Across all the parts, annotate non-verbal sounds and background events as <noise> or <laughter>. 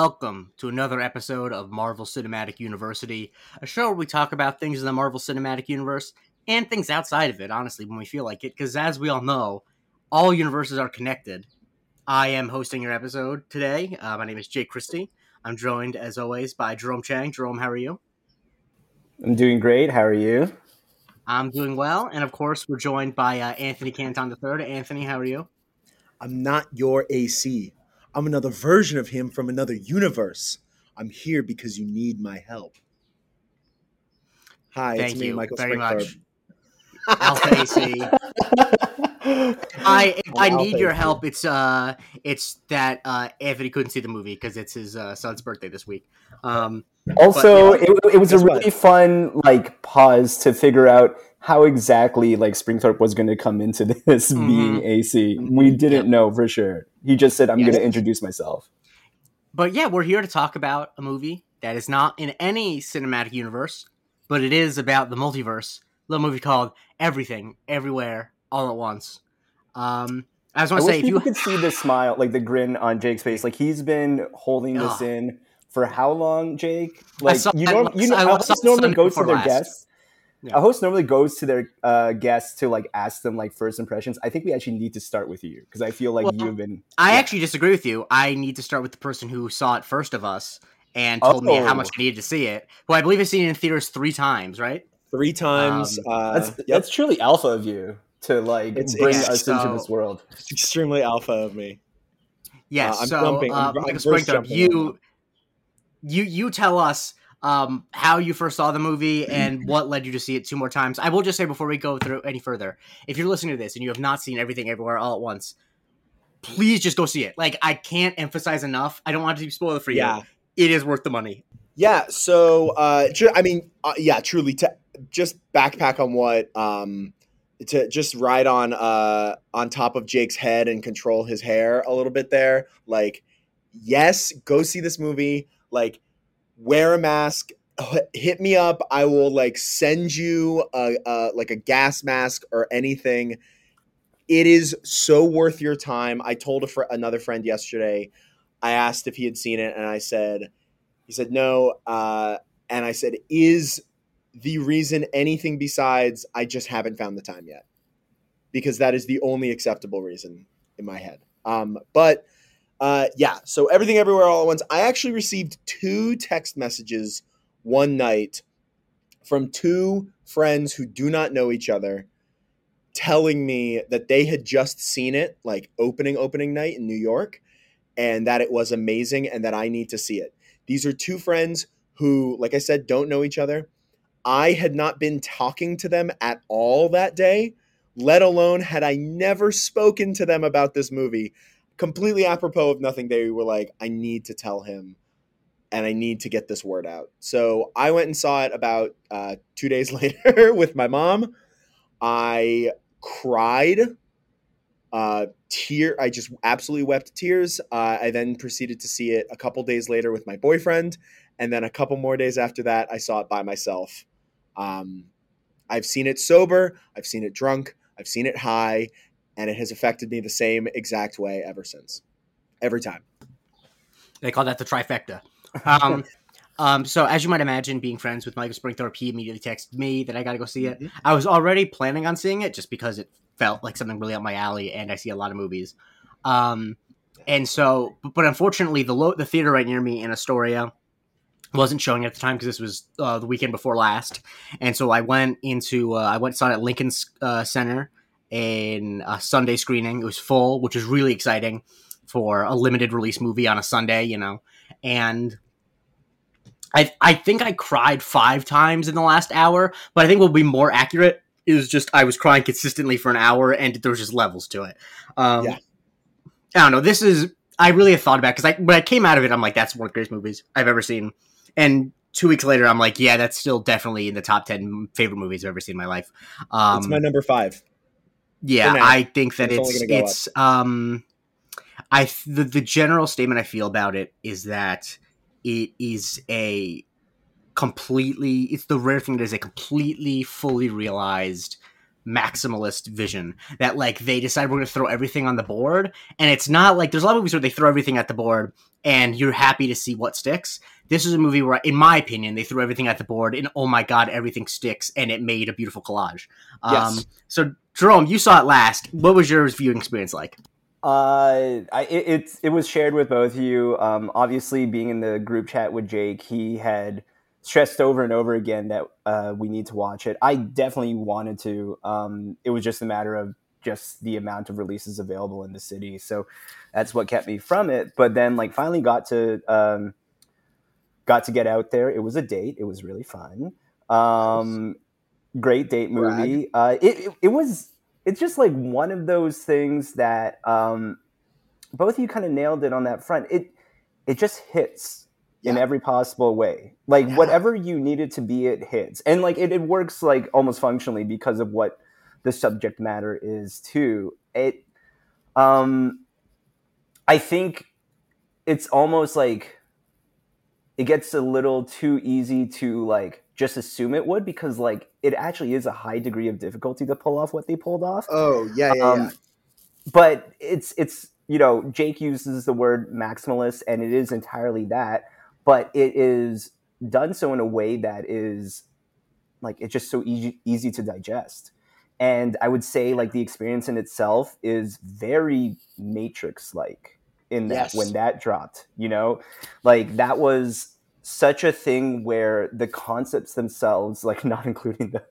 Welcome to another episode of Marvel Cinematic University, a show where we talk about things in the Marvel Cinematic Universe and things outside of it, honestly, when we feel like it. Because as we all know, all universes are connected. I am hosting your episode today. Uh, my name is Jake Christie. I'm joined, as always, by Jerome Chang. Jerome, how are you? I'm doing great. How are you? I'm doing well. And of course, we're joined by uh, Anthony Canton III. Anthony, how are you? I'm not your AC. I'm another version of him from another universe. I'm here because you need my help. Hi, Thank it's me, you Michael very Springthorpe. much. Alpha AC. <laughs> I if I need your help. It's uh, it's that uh, Anthony couldn't see the movie because it's his uh, son's birthday this week. Um, Also, But, it, it was a Guess what? really fun like pause to figure out how exactly like Springthorpe was going to come into <laughs> this Mhm. being AC. We didn't Yeah. know for sure. He just said, "I'm Yes. going to introduce myself." but yeah, we're here to talk about a movie that is not in any cinematic universe, but it is about the multiverse. A little movie called Everything, Everywhere, All at Once. Um, I just want to say, if you could see the smile, like the grin on Jake's face. Like he's been holding this in for how long, Jake? Like you last- you know, I normally go to their last. guests. Yeah. A host normally goes to their uh, guests to like ask them like first impressions. I think we actually need to start with you because I feel like Well, you've been. I Yeah. actually disagree with you. I need to start with the person who saw it first of us and told me how Oh. much I needed to see it. Who I believe has seen it in theaters three times, right? Three times. Um, uh, That's yep. that's truly alpha of you to like It's- bring it's us into this world. It's extremely alpha of me. Yes. Uh, I'm so, jumping- I'm uh, I'm Michael burst Springthorpe, jumping right you, you, you tell us um, how you first saw the movie <clears throat> and what led you to see it two more times. I will just say before we go through any further, if you're listening to this and you have not seen Everything Everywhere All at Once, please just go see it. Like I can't emphasize enough. I don't want to be spoiled for you. Yeah. It is worth the money. Yeah. So, uh, ju- I mean, uh, yeah, truly, to just backpack on what, um, to just ride on, uh, on top of Jake's head and control his hair a little bit there. Like, yes, go see this movie. Like, wear a mask. Hit me up. I will like send you a, a like a gas mask or anything. It is so worth your time. I told a fr- another friend yesterday. I asked if he had seen it, and I said, he said no. Uh, and I said, is the reason anything besides I just haven't found the time yet? Because that is the only acceptable reason in my head. Um, but uh, yeah, so everything everywhere all at once. I actually received two text messages one night from two friends who do not know each other telling me that they had just seen it like opening opening night in New York and that it was amazing and that I need to see it. These are two friends who, like I said, don't know each other. I had not been talking to them at all that day, let alone had I never spoken to them about this movie. Completely apropos of nothing, they were like, I need to tell him and I need to get this word out. So I went and saw it about uh, two days <laughs> later with my mom. I cried uh tear i just absolutely wept tears uh, i then proceeded to see it a couple days later with my boyfriend and then a couple more days after that i saw it by myself um i've seen it sober i've seen it drunk i've seen it high and it has affected me the same exact way ever since every time They call that the trifecta. Um, <laughs> um, so as you might imagine, being friends with Michael Springthorpe, he immediately texted me that I got to go see it. Mhm. I was already planning on seeing it just because it felt like something really up my alley, and I see a lot of movies. Um, and so, but, but unfortunately, the lo- the theater right near me in Astoria wasn't showing at the time because this was uh, the weekend before last, and so I went into uh, I went saw it at Lincoln uh, Center in a Sunday screening. It was full, which was really exciting for a limited release movie on a Sunday, you know, and. I, I think I cried five times in the last hour, but I think what will be more accurate is just I was crying consistently for an hour, and there was just levels to it. Um, Yeah. I don't know. This is I really have thought about because I when I came out of it, I'm like, that's one of the greatest movies I've ever seen. And two weeks later, I'm like, yeah, that's still definitely in the top ten favorite movies I've ever seen in my life. Um, it's my number five yeah. I think that It's it's gonna go up. it's um, I th- the the general statement I feel about it is that it is a completely it's the rare thing that is a completely fully realized maximalist vision that like they decide we're going to throw everything on the board. And it's not like there's a lot of movies where they throw everything at the board and you're happy to see what sticks. This is a movie where in my opinion they threw everything at the board and oh my god everything sticks and it made a beautiful collage. Um, so jerome you saw it last. What was your viewing experience like? Uh, I, it, it it was shared with both of you. Um, obviously, being in the group chat with Jake, he had stressed over and over again that uh, we need to watch it. I definitely wanted to. Um, it was just a matter of just the amount of releases available in the city, so that's what kept me from it. But then, like, finally got to um, got to get out there. It was a date. It was really fun. Um, great date movie. Uh, it, it it was. It's just like one of those things that um, both of you kind of nailed it on that front. It it just hits in every possible way. Like Yeah. whatever you need it to be, it hits, and like it, it works like almost functionally because of what the subject matter is too. It, um, I think it's almost like it gets a little too easy to like just assume it would because like it actually is a high degree of difficulty to pull off what they pulled off Oh yeah, yeah, um, yeah. but it's it's you know Jake uses the word maximalist, and it is entirely that, but it is done so in a way that is like it's just so easy easy to digest. And I would say like the experience in itself is very Matrix like in that Yes. when that dropped, you know, like that was such a thing where the concepts themselves, like <laughs> not including the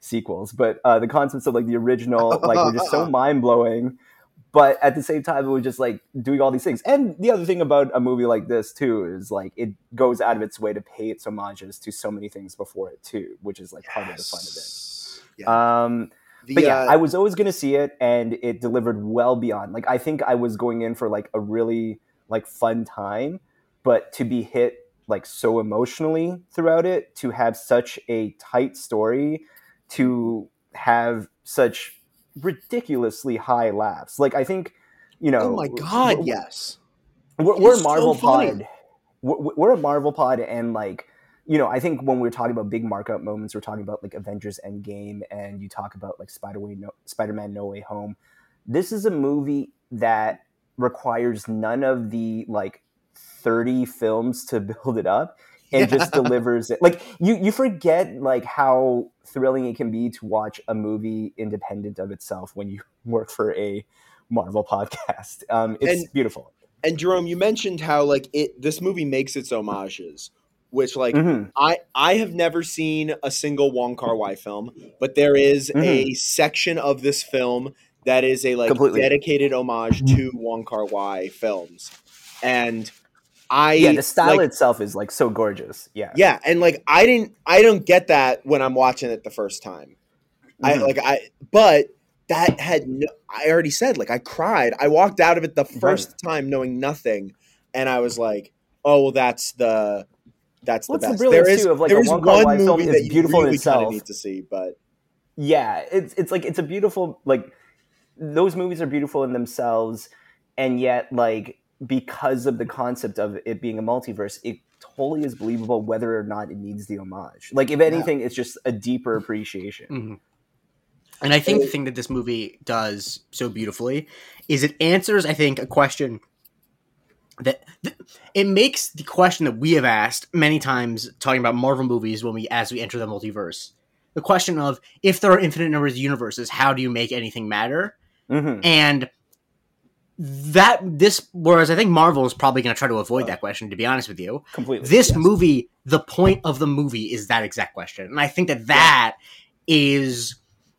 sequels, but uh, the concepts of like the original, like were just so <laughs> mind blowing. But at the same time, it was just like doing all these things. And the other thing about a movie like this too is like it goes out of its way to pay its homages to so many things before it too, which is like part of the fun of it. Yeah. Um, The, but yeah, uh, I was always going to see it, and it delivered well beyond. Like I think I was going in for like a really like fun time, but to be hit like so emotionally throughout it, to have such a tight story, to have such ridiculously high laughs. Like I think, you oh know, oh my god, we're- yes. we're, we're a It's so Marvel pod. We're, we're a Marvel pod, and like you know, I think when we're talking about big markup moments, we're talking about like Avengers Endgame, and you talk about like Spider no, Spider Man No Way Home. This is a movie that requires none of the like thirty films to <laughs> build it up, and just delivers it. Like you, you forget like how thrilling it can be to watch a movie independent of itself when you <laughs> work for a Marvel podcast. Um, it's And- beautiful. And Jerome, you mentioned how like it this movie makes its homages, which like Mhm. I I have never seen a single Wong Kar Wai film, but there is a section of this film that is a like Completely. dedicated homage to Wong Kar Wai films, and I yeah, the style like, itself is like so gorgeous. Yeah. yeah, and like I didn't I don't get that when I'm watching it the first time. I Mhm. like I but that had no I already said like I cried. I walked out of it the first time knowing nothing and I was like, "Oh, well that's the that's Well, the the best." brilliance, there is too, of, like, there is one movie is that beautiful in really kind of itself. need to see, but yeah it's it's like it's a beautiful like those movies are beautiful in themselves and yet like because of the concept of it being a multiverse it totally is believable whether or not it needs the homage like if anything it's just a deeper appreciation Mhm. And I think the thing that this movie does so beautifully is it answers, I think, a question that th- it makes the question that we have asked many times talking about Marvel movies when we as we enter the multiverse. The question of if there are infinite numbers of universes, how do you make anything matter? Mhm. And that this whereas I think Marvel is probably going to try to avoid that question to be honest with you completely this yes. movie the point of the movie is that exact question and i think that that is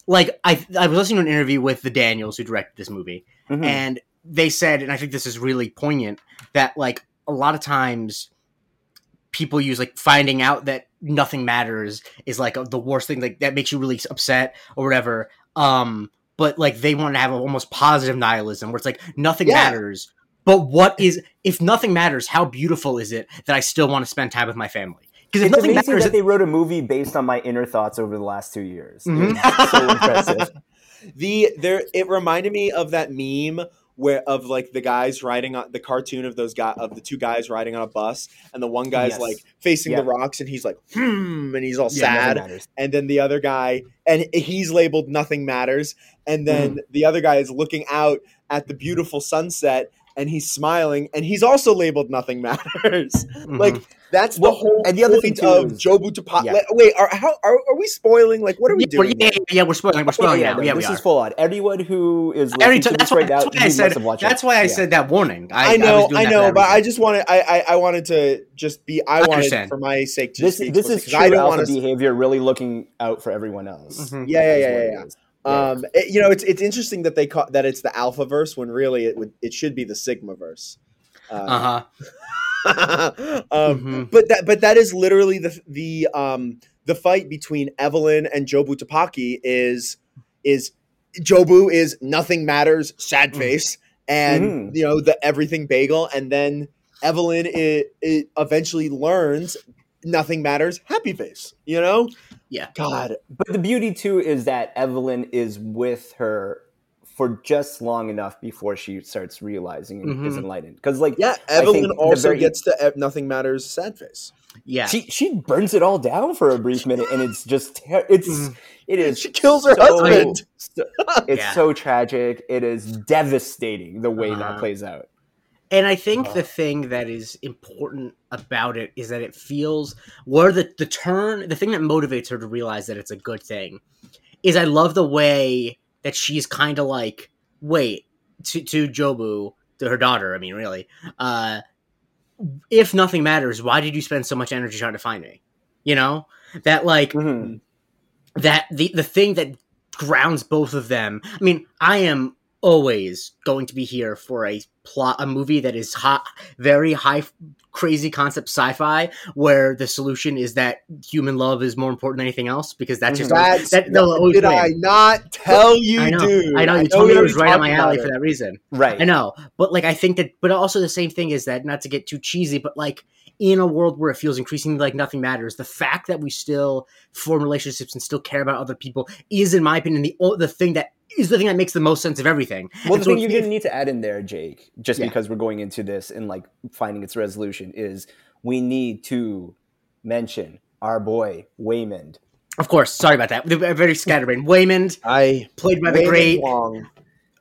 like i i was listening to an interview with the daniels who directed this movie Mhm. and they said and i think this is really poignant that like a lot of times people use like finding out that nothing matters is like the worst thing like that makes you really upset or whatever um but like they want to have a almost positive nihilism where it's like nothing Yeah. matters but what is if nothing matters how beautiful is it that i still want to spend time with my family because if it's nothing amazing matters that they wrote a movie based on my inner thoughts over the last two years Mhm. So impressive <laughs> the there it reminded me of that meme where of like the guys riding on the cartoon of those guy of the two guys riding on a bus, and the one guy's Yes. like facing Yeah. the rocks, and he's like hmm, and he's all Yeah, sad, and then the other guy and he's labeled nothing matters and then Mm-hmm. the other guy is looking out at the beautiful sunset and he's smiling and he's also labeled nothing matters <laughs> Mhm. like that's the Well, whole and the other thing, too, of is- jobu Tapa- Yeah. wait are, how, are, are we spoiling like what are we yeah, doing yeah, yeah, yeah, we're spoiling. We're spoiling yeah, now. Yeah, this is full on. Everyone who is I to that's why, right now, that's why I said. must have watched it. That's why I Yeah. said that warning. I, I, I know, doing I, know, but I just wanted, I, I, I wanted to just be, I, wanted understand. for my sake to This this is true I don't want behavior, really looking out for everyone else. Mhm. Yeah, yeah, yeah, yeah, it yeah. is. Yeah. Um, it- you know, it's it's interesting that they call that it's the alpha verse when really it would it should be the sigma verse. Uh huh. <laughs> um, Mhm. But that but that is literally the the um the fight between Evelyn and Jobu Tupaki is is Jobu is nothing matters sad Mm. face and Mhm. you know the everything bagel and then Evelyn it, it eventually learns nothing matters happy face you know Yeah. God But the beauty too is that Evelyn is with her for just long enough before she starts realizing and is Mhm. enlightened. Because like yeah Evelyn also very- gets to e- nothing matters sad face Yeah. she she burns it all down for a brief minute, and it's just ter- it's Mhm. it is She kills her so- husband. <laughs> so- it's Yeah. so tragic. It is devastating the way Uh-huh. that plays out. And I think the thing that is important about it is that it feels where the, the turn, the thing that motivates her to realize that it's a good thing is I love the way that she's kind of like, wait, to, to Jobu, to her daughter, I mean, really, uh, if nothing matters, why did you spend so much energy trying to find me? You know? That, like, Mhm. that the the thing that grounds both of them. I mean, I am always going to be here for a plot, a movie that is hot, very high, crazy concept sci-fi, where the solution is that human love is more important than anything else, because that's just That's that, did win. I not tell you, I know, dude? I know. You told we me it was right on my alley about for that reason. Right. I know, but like I think that, but also the same thing is that not to get too cheesy, but like in a world where it feels increasingly like nothing matters, the fact that we still form relationships and still care about other people is, in my opinion, the the thing that is the thing that makes the most sense of everything. Well, And the so thing going to need to add in there, Jake, just Yeah. because we're going into this and like finding its resolution, is we need to mention our boy Waymond. Of course, sorry about that. Very scatterbrained. Waymond, I played by the Raymond great, Wong.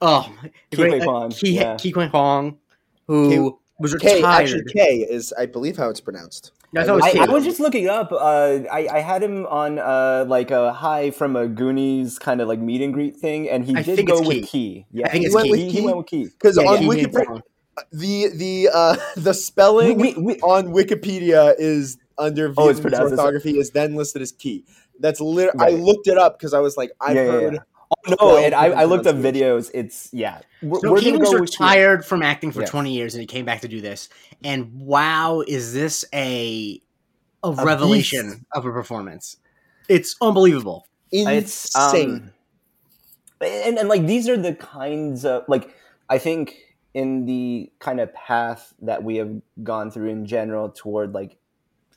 oh, the Ke great Quan, yeah. Ke Huy Quan, who was K retired. actually K is I believe how it's pronounced. I thought it was I, K. I was just looking up. Uh, I, I had him on uh, like a high from a Goonies kind of like meet and greet thing, and he I did go with Key. Key. Yeah, I think he it's went Key. with He- He went with Key. Because Yeah, on yeah. Wikipedia, the the uh, the spelling We- we- on Wikipedia is under Oh, it's Vietnamese pronounced orthography is then listed as key. That's lit. I looked it up because I was like, I've Yeah, yeah, heard. Yeah. Oh, no, and I, I looked up videos. It's yeah. We're, So we're he was go retired from acting for Yes. 20 years and he came back to do this. And wow, is this a a, A revelation beast. of a performance? It's unbelievable. It's Insane. um, and and like these are the kinds of like I think in the kind of path that we have gone through in general toward like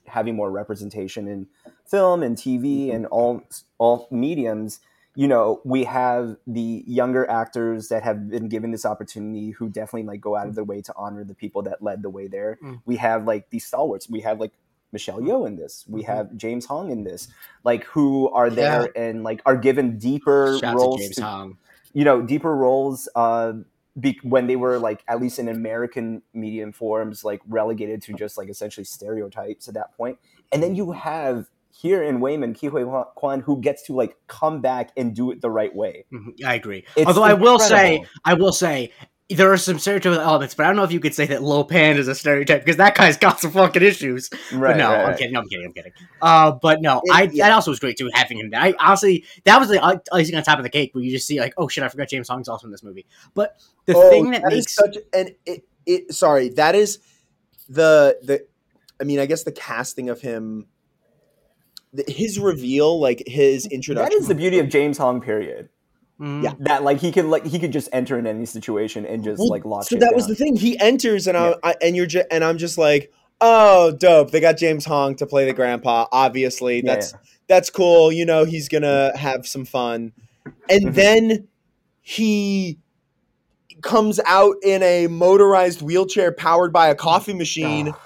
having more representation in film and TV and all all mediums. You know, we have the younger actors that have been given this opportunity who definitely like go out of their way to honor the people that led the way there. Mm. We have like these stalwarts. We have like Michelle Yeoh in this. We Mhm. have James Hong in this. Like who are there and like are given deeper Shout roles to James to- Hong. you know deeper roles uh be- when they were like at least in american medium forms like relegated to just like essentially stereotypes at that point. point and then you have here in Waymond Ke Huy Quan who gets to like come back and do it the right way. Mhm, I agree. It's Although I will say. I will say, there are some stereotypical elements, but I don't know if you could say that Lo Pan is a stereotype because that guy's got some fucking issues. right, but no, right, I'm right. kidding. I'm kidding. I'm kidding. Uh, but no, It- I yeah. that also was great too having him. there. I honestly that was the icing on top of the cake where you just see like, oh shit, I forgot James Hong's also in this movie. But the Oh, thing that, that makes such and it, it sorry that is the the i mean i guess the casting of him his reveal like his introduction. That is the beauty of James Hong. Period. Mm, Yeah. That like he could like he could just enter in any situation and just Well, like lock. so shit that was the thing he enters and I, I and you're just and i'm just like oh dope they got james hong to play the grandpa obviously Yeah, that's that's cool you know he's gonna have some fun and Mhm. then he comes out in a motorized wheelchair powered by a coffee machine Ah.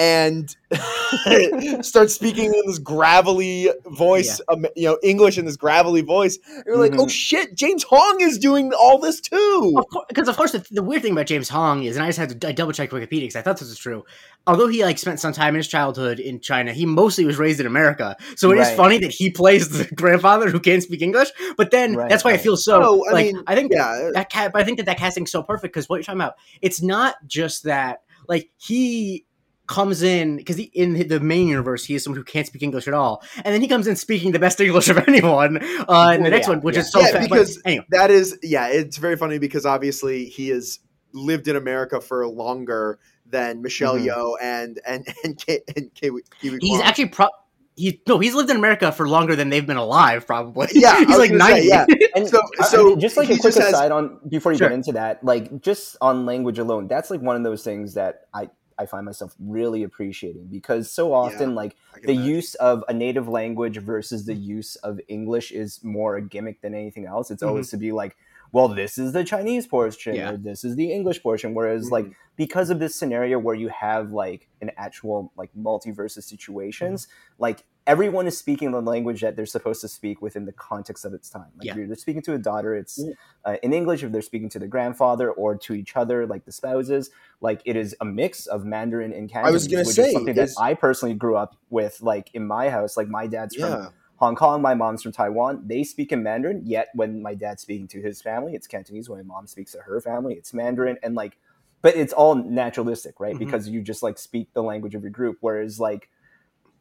And <laughs> starts speaking in this gravelly voice, um, you know, English in this gravelly voice. You're like, Mhm. oh shit, James Hong is doing all this too. because of course the, the weird thing about James Hong is, and I just had to I double check Wikipedia because I thought this was true. Although he like spent some time in his childhood in China, he mostly was raised in America. So it is Right. funny that he plays the grandfather who can't speak English. But then Right, that's why I feel so. I like mean, I think Yeah, that cat, but I think that that casting's so perfect because what you're talking about, it's not just that like he comes in because in the main universe he is someone who can't speak English at all, and then he comes in speaking the best English of anyone uh, in Well, the next yeah, one, which yeah. is so Yeah, fast. because- But anyway, that is yeah. It's very funny because obviously he has lived in America for longer than Michelle Mhm. Yeoh and and <laughs> and K, and Kiwi, Kiwi he's Kwan. actually pro. He, no, he's lived in America for longer than they've been alive, probably. Yeah, <laughs> he's like gonna say, ninety. yeah. And So- I- I so mean, just like a quick just has- aside on before you Sure. get into that, like just on language alone, that's like one of those things that I I find myself really appreciating because so often like the imagine. use of a native language versus the use of English is more a gimmick than anything else. It's Mhm. always to be like, well, this is the Chinese portion Yeah. or this is the English portion. Whereas like Mhm. because of this scenario where you have like an actual like multiverse of situations, like everyone is speaking the language that they're supposed to speak within the context of its time. Like Yeah. if you're speaking to a daughter, it's Yeah. uh, in English. If they're speaking to the grandfather or to each other, like the spouses, like it is a mix of Mandarin and Cantonese. was gonna which say, is something that I personally grew up with. Like in my house, like my dad's from. Hong Kong, my mom's from Taiwan. They speak in Mandarin, yet when my dad's speaking to his family, it's Cantonese. When my mom speaks to her family, it's Mandarin. And like, but it's all naturalistic, right? Mhm. Because you just like speak the language of your group. Whereas like,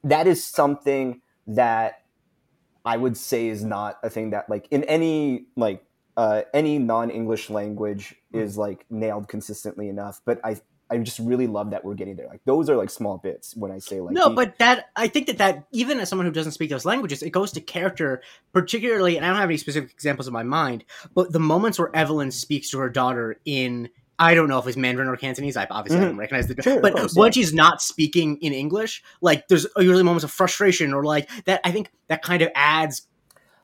that is something that I would say is not a thing that like in any like uh, any non-English language Mm. is like nailed consistently enough. But I I just really love that we're getting there. Like those are like small bits when I say like no, he- but that I think that that even as someone who doesn't speak those languages, it goes to character, particularly. And I don't have any specific examples in my mind, but the moments where Evelyn speaks to her daughter in. I don't know if it's Mandarin or Cantonese. I obviously Mhm. don't recognize the, Sure, but course, when yeah. she's not speaking in English, like there's usually moments of frustration or like that. I think that kind of adds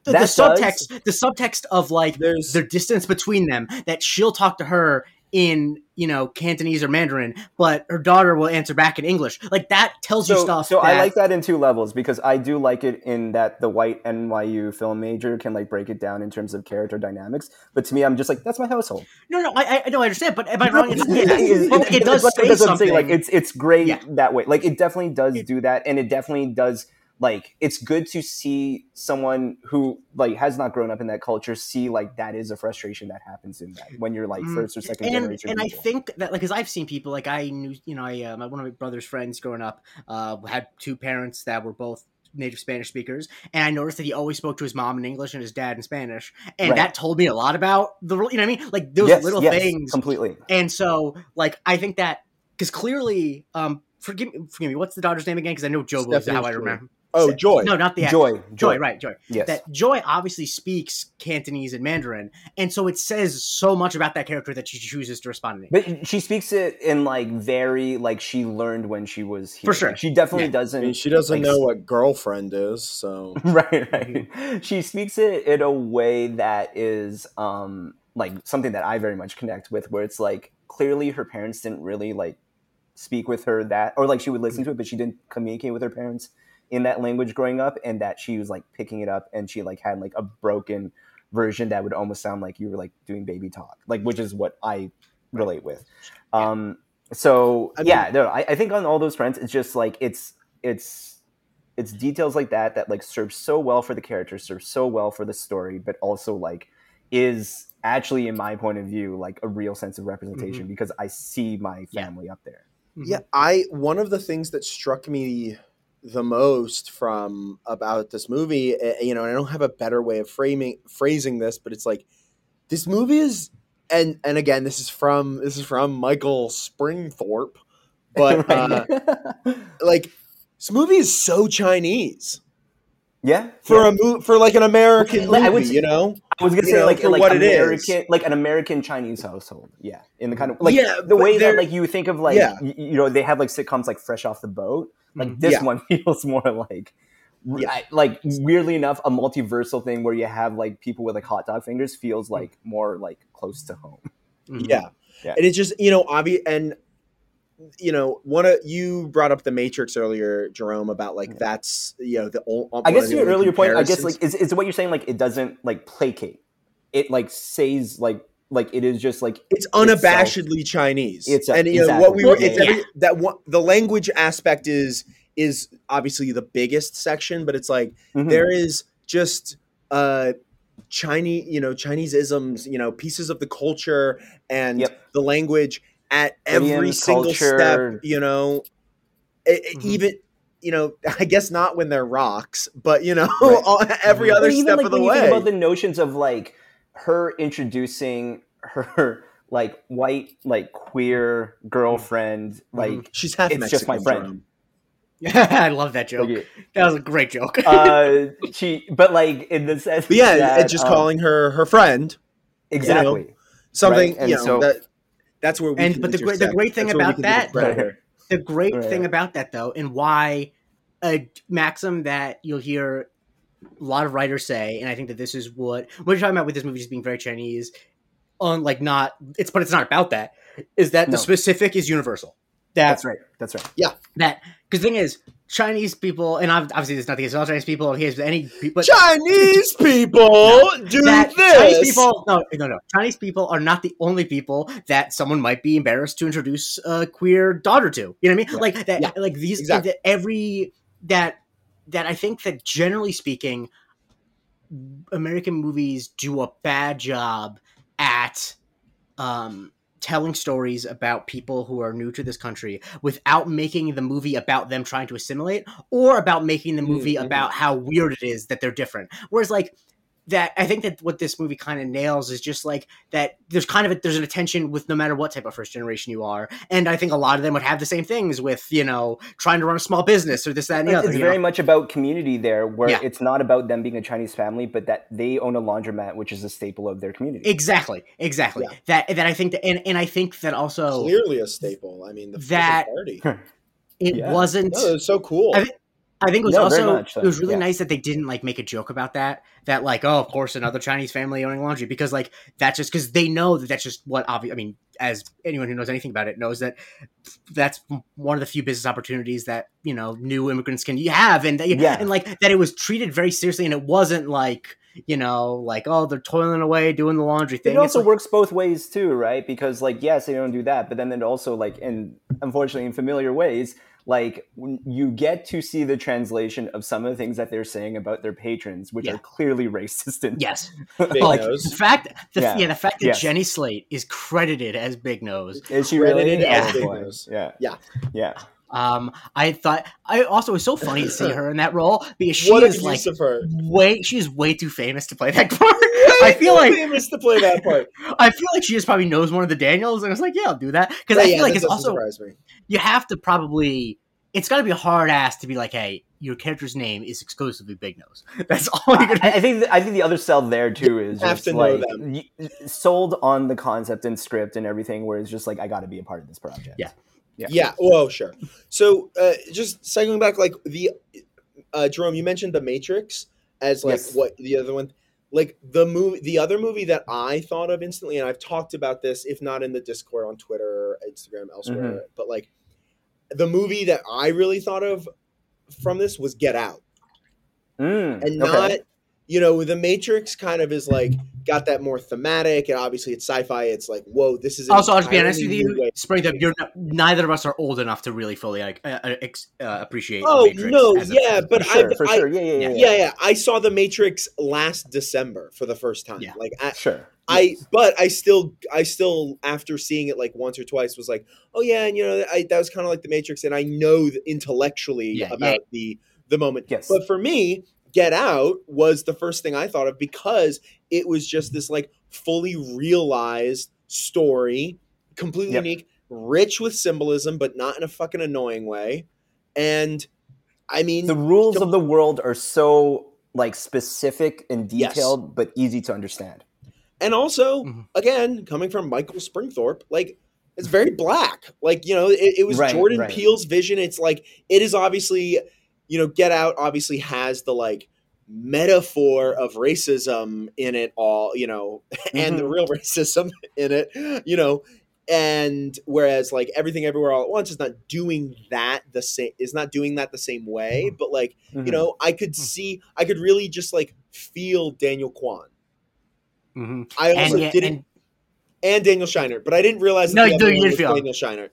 the, the subtext, the subtext of like There's the distance between them that she'll talk to her in you know Cantonese or Mandarin, but her daughter will answer back in English. Like that tells you stuff. So I like that in two levels because I do like it in that the white NYU film major can like break it down in terms of character dynamics. But to me, I'm just like that's my household. No, no, I, I know, I understand, but am I wrong? <laughs> It's, It- yeah, it- it, it- does say something. saying, Like it's it's great Yeah. that way. Like it definitely does do that, and it definitely does. Like it's good to see someone who like has not grown up in that culture see like that is a frustration that happens in that when you're like Mm. first or second and generation. and I think that like because I've seen people like I knew you know I uh, my, one of my brother's friends growing up uh, had two parents that were both native Spanish speakers, and I noticed that he always spoke to his mom in English and his dad in Spanish, and Right. that told me a lot about the you know what I mean like those Yes, little yes, things completely. And so, like, I think that because clearly, um, forgive me, forgive me, what's the daughter's name again? Because I know Joe is how I remember. Oh joy. No, not the act- Joy, Joy, joy, right? Joy. Yes. That Joy obviously speaks Cantonese and Mandarin, and so it says so much about that character that she chooses to respond in English. But she speaks it in like very like she learned when she was here. For sure. Like, she definitely Yeah. doesn't. I mean, she doesn't like, know what girlfriend is, so <laughs> right, right. She speaks it in a way that is um like something that I very much connect with, where it's like clearly her parents didn't really like speak with her that, or like she would listen to it, but she didn't communicate with her parents in that language growing up, and that she was like picking it up, and she like had like a broken version that would almost sound like you were like doing baby talk, like which is what I relate with. Um, so I mean- yeah, no, I, I think on all those fronts, it's just like it's it's it's details like that that like serve so well for the character, serve so well for the story, but also like is actually, in my point of view, like a real sense of representation because I see my Yeah. family up there. Yeah, I one of the things that struck me the most from about this movie, eh, you know, and I don't have a better way of framing phrasing this, but it's like this movie is and and again, this is from this is from Michael Springthorpe, but <laughs> uh, like this movie is so Chinese yeah, for yeah. a mo- for like an American Like, I would movie, you know. I was gonna you say know, like for like what it is. Like an American Chinese household. Yeah, in the kind of like Yeah, the way that like you think of like Yeah. y- you know they have like sitcoms like Fresh Off the Boat. Like Mhm. this Yeah. one <laughs> feels more like. Yeah. Like weirdly enough, a multiversal thing where you have like people with like hot dog fingers feels like more like close to home. Mhm. Yeah. Yeah. And it's just, you know, obvious and you know, one of you brought up the Matrix earlier, Jerome, about like Yeah. that's you know the old. I guess of the your earlier point, I guess, like, is, is what you're saying, like, it doesn't, like, placate. It, like, says, like, like, it is just, like, it's unabashedly Chinese. It's a- and you know what we were it's Yeah. every, that one the language aspect is is obviously the biggest section, but it's like mhm. there is just uh Chinese, you know, Chinese isms, you know, pieces of the culture and Yep. the language at every Idiom, single culture. step, you know, it, it Mhm. even you know, I guess not when they're rocks, but you know, Right. <laughs> all- every Mhm. other Or even, step like, of the when you way. think about the notions of, like, her introducing her, <laughs> like, white, like, queer girlfriend, like, She's half It's just my friend. Yeah, <laughs> I love that joke. like, That was a great joke. uh, she, but, like, in the sense But yeah, that, it's just um, calling her her friend. exactly. Something Right, and you know so- that that's where we And- can but the great- the great thing That's about can do the that- the great Right. thing about that though and why a maxim that you'll hear a lot of writers say and i think that this is what what you're talking about with this movie just being very chinese on like not it's but it's not about that is that No. the specific is universal that That's right. That's right. Yeah. That because the thing is chinese people and obviously there's nothing against all chinese people against any people Chinese people <laughs> do this. Chinese people, no, no, no. Chinese people are not the only people that someone might be embarrassed to introduce a queer daughter to. You know what I mean? Yeah. Like that, Yeah. like these, Exactly. that every that that I think that generally speaking, American movies do a bad job at um telling stories about people who are new to this country without making the movie about them trying to assimilate or about making the movie Mhm. about how weird it is that they're different whereas like that i think that what this movie kind of nails is just like that there's kind of a, there's an attention with no matter what type of first generation you are and i think a lot of them would have the same things with you know trying to run a small business or this that and the It's, other it's very know? much about community there, where Yeah. it's not about them being a Chinese family, but that they own a laundromat, which is a staple of their community. exactly exactly Yeah. that that i think that and, and i think that also Clearly a staple. I mean, the That- party. <laughs> it Yeah. wasn't No, it was so cool. I I think it was No, also much so, it was really yeah. nice that they didn't like make a joke about that. That like, oh, of course, another Chinese family owning laundry because like that's just because they know that that's just what obvious. I mean, as anyone who knows anything about it knows that that's one of the few business opportunities that you know new immigrants can have, and they, Yeah. and like that it was treated very seriously, and it wasn't like you know like oh they're toiling away doing the laundry thing. It also like- works both ways too, right? Because like yes, they don't do that, but then it also like in unfortunately in familiar ways, like you get to see the translation of some of the things that they're saying about their patrons, which Yeah. are clearly racist. And yes, <laughs> Big like nose. the fact the, yeah. Yeah. the fact that Yes. Jenny Slate is credited as Big Nose is she Credited really? as Oh, Big. Nose. Yeah, Yeah. yeah. Um, I thought I also was so funny to see <laughs> her in that role because she what is like way she is way too famous to play that <laughs> part. I feel like famous to play that part. <laughs> I feel like she just probably knows one of the Daniels, and it's like, yeah, I'll do that because I Yeah, feel like it's also you have to probably it's got to be a hard ass to be like, hey, your character's name is exclusively Big Nose. That's all you're gonna. I, I think I think the other sell there too is have just to know like sold on the concept and script and everything, where it's just like I got to be a part of this project. Yeah. Yeah. Yeah. Whoa, sure. So, uh, just cycling back, like the uh, Jerome, you mentioned the Matrix as like Yes. what the other one, like the movie, the other movie that I thought of instantly, and I've talked about this, if not in the Discord on Twitter, Instagram, elsewhere, Mm-hmm. but like the movie that I really thought of from this was Get Out, Mm, and okay. not. You know, the Matrix kind of is like got that more thematic, and obviously it's sci-fi. It's like, whoa, this is Also, I'll just be honest with you, Springdale. You're not, neither of us are old enough to really fully like uh, uh, ex, uh, appreciate. The Oh no, as a- yeah, but for sure, I, for I, sure. Yeah, yeah, yeah. yeah, yeah. I saw the Matrix last December for the first time. Yeah. Like I, Sure. I, but I still, I still, after seeing it like once or twice, was like, oh yeah, and you know, I, that was kind of like the Matrix, and I know intellectually Yeah, about yeah. the the moment. Yes. But for me, Get Out was the first thing I thought of because it was just this like fully realized story, completely Yep. unique, rich with symbolism, but not in a fucking annoying way. And I mean, the rules of the world are so like specific and Yes. detailed, but easy to understand. and also Mhm. again coming from Michael Springthorpe, like it's very black. Like you know, it, it was Right, Jordan right. Peele's vision. It's like it is obviously, you know, Get Out obviously has the like metaphor of racism in it all, you know, <laughs> and the Mhm. real <laughs> racism in it, you know, and whereas like everything everywhere all at once is not doing that the same is not doing that the same way, but like Mhm. you know, I could see, I could really just like feel Daniel Kwan. hmm I also And, didn't, and and, Daniel Scheinert, but I didn't realize that No, the you didn't feel. Daniel Scheinert.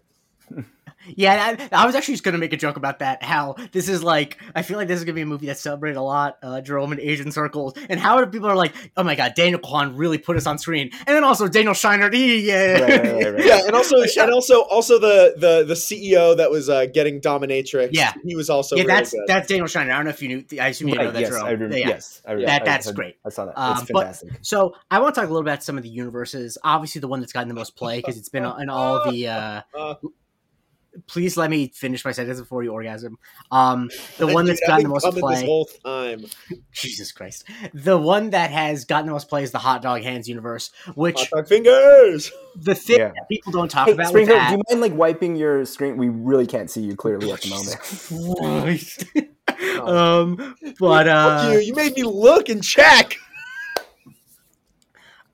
Yeah, I, I was actually just gonna make a joke about that. How this is like, I feel like this is gonna be a movie that's celebrated a lot, uh, Jerome in Asian circles, and how people are like, "Oh my god, Daniel Kwan really put us on screen," and then also Daniel Scheinert, <laughs> yeah, Right, right, right, right. Yeah, and also, and also, also the the the CEO that was uh, getting dominatrix. Yeah. he was also yeah, really that's good. that's Daniel Scheinert. I don't know if you knew. I assume you know that, yes, Jerome. I remember. Yeah. Yes, I, That- I that's heard- great. I saw that. Um, it's but- fantastic. So I want to talk a little about some of the universes. Obviously, the one that's gotten the most play because it's been in all the. Uh, Uh, please let me finish my sentence before you orgasm. Um, the one that's I've gotten the most coming play. this whole time. <laughs> Jesus Christ. The one that has gotten the most play is the Hot Dog Hands universe, which Hot dog fingers. the thing Yeah. that people don't talk Hey, about with Sprinkle, that. do you mind like wiping your screen? We really can't see you clearly at the moment. Christ. <laughs> um, but Fuck uh, you! You made me look and check.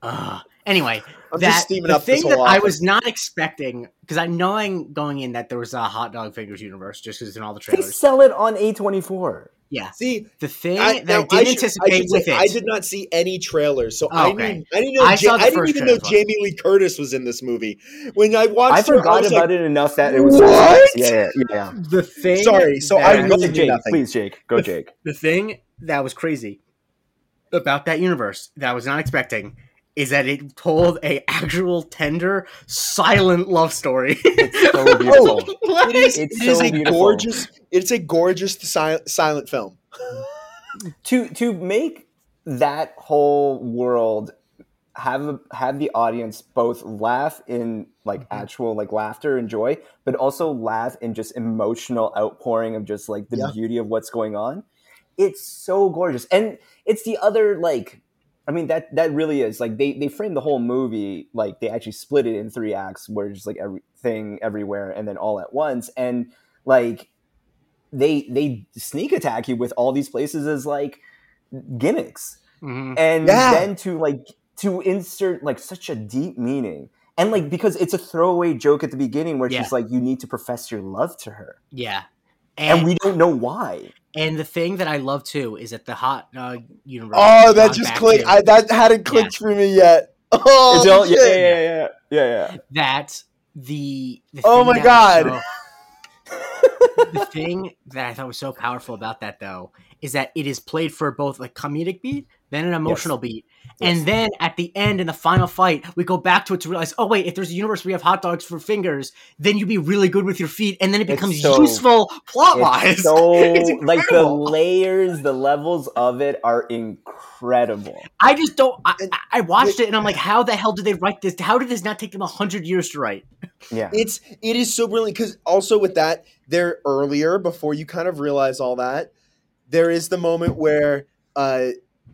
uh, anyway, I'm that just steaming the up this thing whole that I was not expecting because I knowing going in that there was a hot dog figures universe just because it's in all the trailers. They trailers. sell it on A24. Yeah, See, the thing I, that I didn't I should, anticipate I should with say, it. I did not see any trailers, so Oh, I okay. didn't. I didn't know. I Ja- I didn't even know trailer. Jamie Lee Curtis was in this movie. When I watched, I her, forgot was about like, it enough that it was. What? Yeah, yeah, yeah. the thing. Sorry, so I All right, go really Jake. nothing. Please, Jake. Go, Jake. the thing that was crazy about that universe that I was not expecting is that it told a actual tender silent love story. So <laughs> beautiful. It is. It's it is so a beautiful. gorgeous. It's a gorgeous si- silent film. to to make that whole world have have the audience both laugh in like Mm-hmm. actual like laughter and joy but also laugh in just emotional outpouring of just like the Yeah. beauty of what's going on it's so gorgeous and it's the other like i mean that that really is like they they frame the whole movie like they actually split it in three acts where it's just like everything everywhere and then all at once and like they they sneak attack you with all these places as like gimmicks Mhm. and Yeah. then to like to insert like such a deep meaning and like because it's a throwaway joke at the beginning where Yeah. she's like you need to profess your love to her Yeah. And, And, we don't know why and the thing that I love too is that the hot dog universe. Oh, that just clicked. I, that hadn't clicked for me yet. <laughs> Oh, all- yeah, shit. yeah, yeah, yeah, yeah, yeah. that the, the Oh my God. so- <laughs> the thing that I thought was so powerful about that though is that it is played for both a comedic beat, then an emotional beat, Yes. And then at the end in the final fight, we go back to it to realize, oh wait, if there's a universe where we have hot dogs for fingers, then you'd be really good with your feet, and then it becomes so- useful plot wise. So <laughs> like the layers, the levels of it are incredible. I just don't. I, I- I watched it and I'm like, <sighs> how the hell did they write this? How did this not take them a hundred years to write? Yeah, It's it is so brilliant because also with that there earlier before you kind of realize all that there is the moment where uh,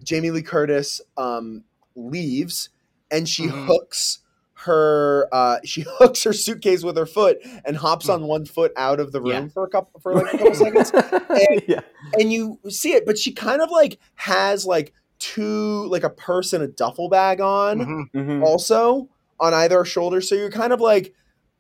Jamie Lee Curtis um, leaves and she Mhm. hooks her uh, she <laughs> hooks her suitcase with her foot and hops on one foot out of the room Yeah. for a couple for like a couple seconds <laughs> yeah, and you see it but she kind of like has like two like a purse and a duffel bag on Mhm. Mhm. also on either shoulder. So you're kind of like,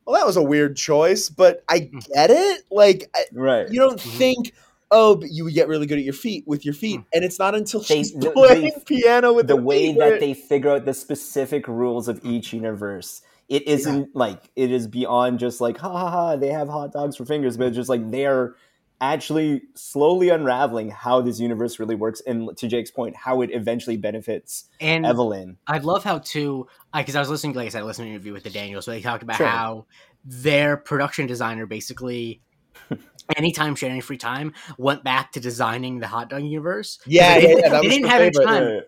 well, that was a weird choice, but I get it. Like, right. you don't Mhm. think, oh, but you would get really good at your feet with your feet, Mm. and it's not until They- she's the- playing they- piano with the the way feet where that they figure out the specific rules of each universe. It isn't like it is beyond just like ha ha ha. They have hot dogs for fingers, but it's just like they are actually slowly unraveling how this universe really works, and to Jake's point, how it eventually benefits And Evelyn. I love how too, because I was listening, like I said, I listened to an interview with the Daniels, so they talked about Sure. how their production designer basically, <laughs> anytime she had any free time, went back to designing the hot dog universe. yeah, they yeah, didn't- yeah, that they didn't her have any time. Yeah.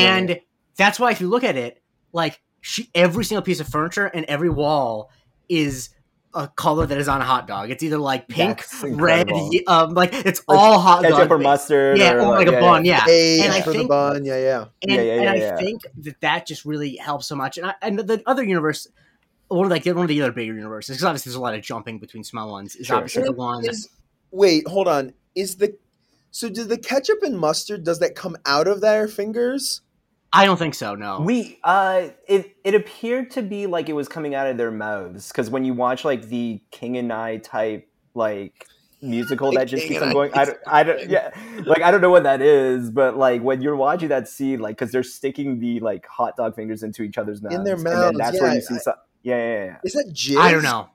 and that's why if you look at it, like she, every single piece of furniture and every wall is a color that is on a hot dog. It's either like pink, red, um, like it's Like all hot dog. ketchup or things. mustard, Yeah, or or like a bun. Yeah, Hey, And I for the think- bun, yeah, yeah. and, Yeah, yeah, and yeah, I yeah. think that that just really helps so much. And, I, and the, the other universe, one of like one of the other bigger universes, because obviously there's a lot of jumping between small ones. Is Sure. obviously the And one. Is, wait, hold on. Is the So did the ketchup and mustard does that come out of their fingers? I don't think so. No. We uh, it it appeared to be like it was coming out of their mouths because when you watch like the King and I type like musical that just keeps on going. I don't, I don't, yeah, like I don't know what that is, but like when you're watching that scene, like because they're sticking the like hot dog fingers into each other's mouths, in their and mouths, then that's where you see some. Yeah, yeah, yeah. Is that jizz? I don't know.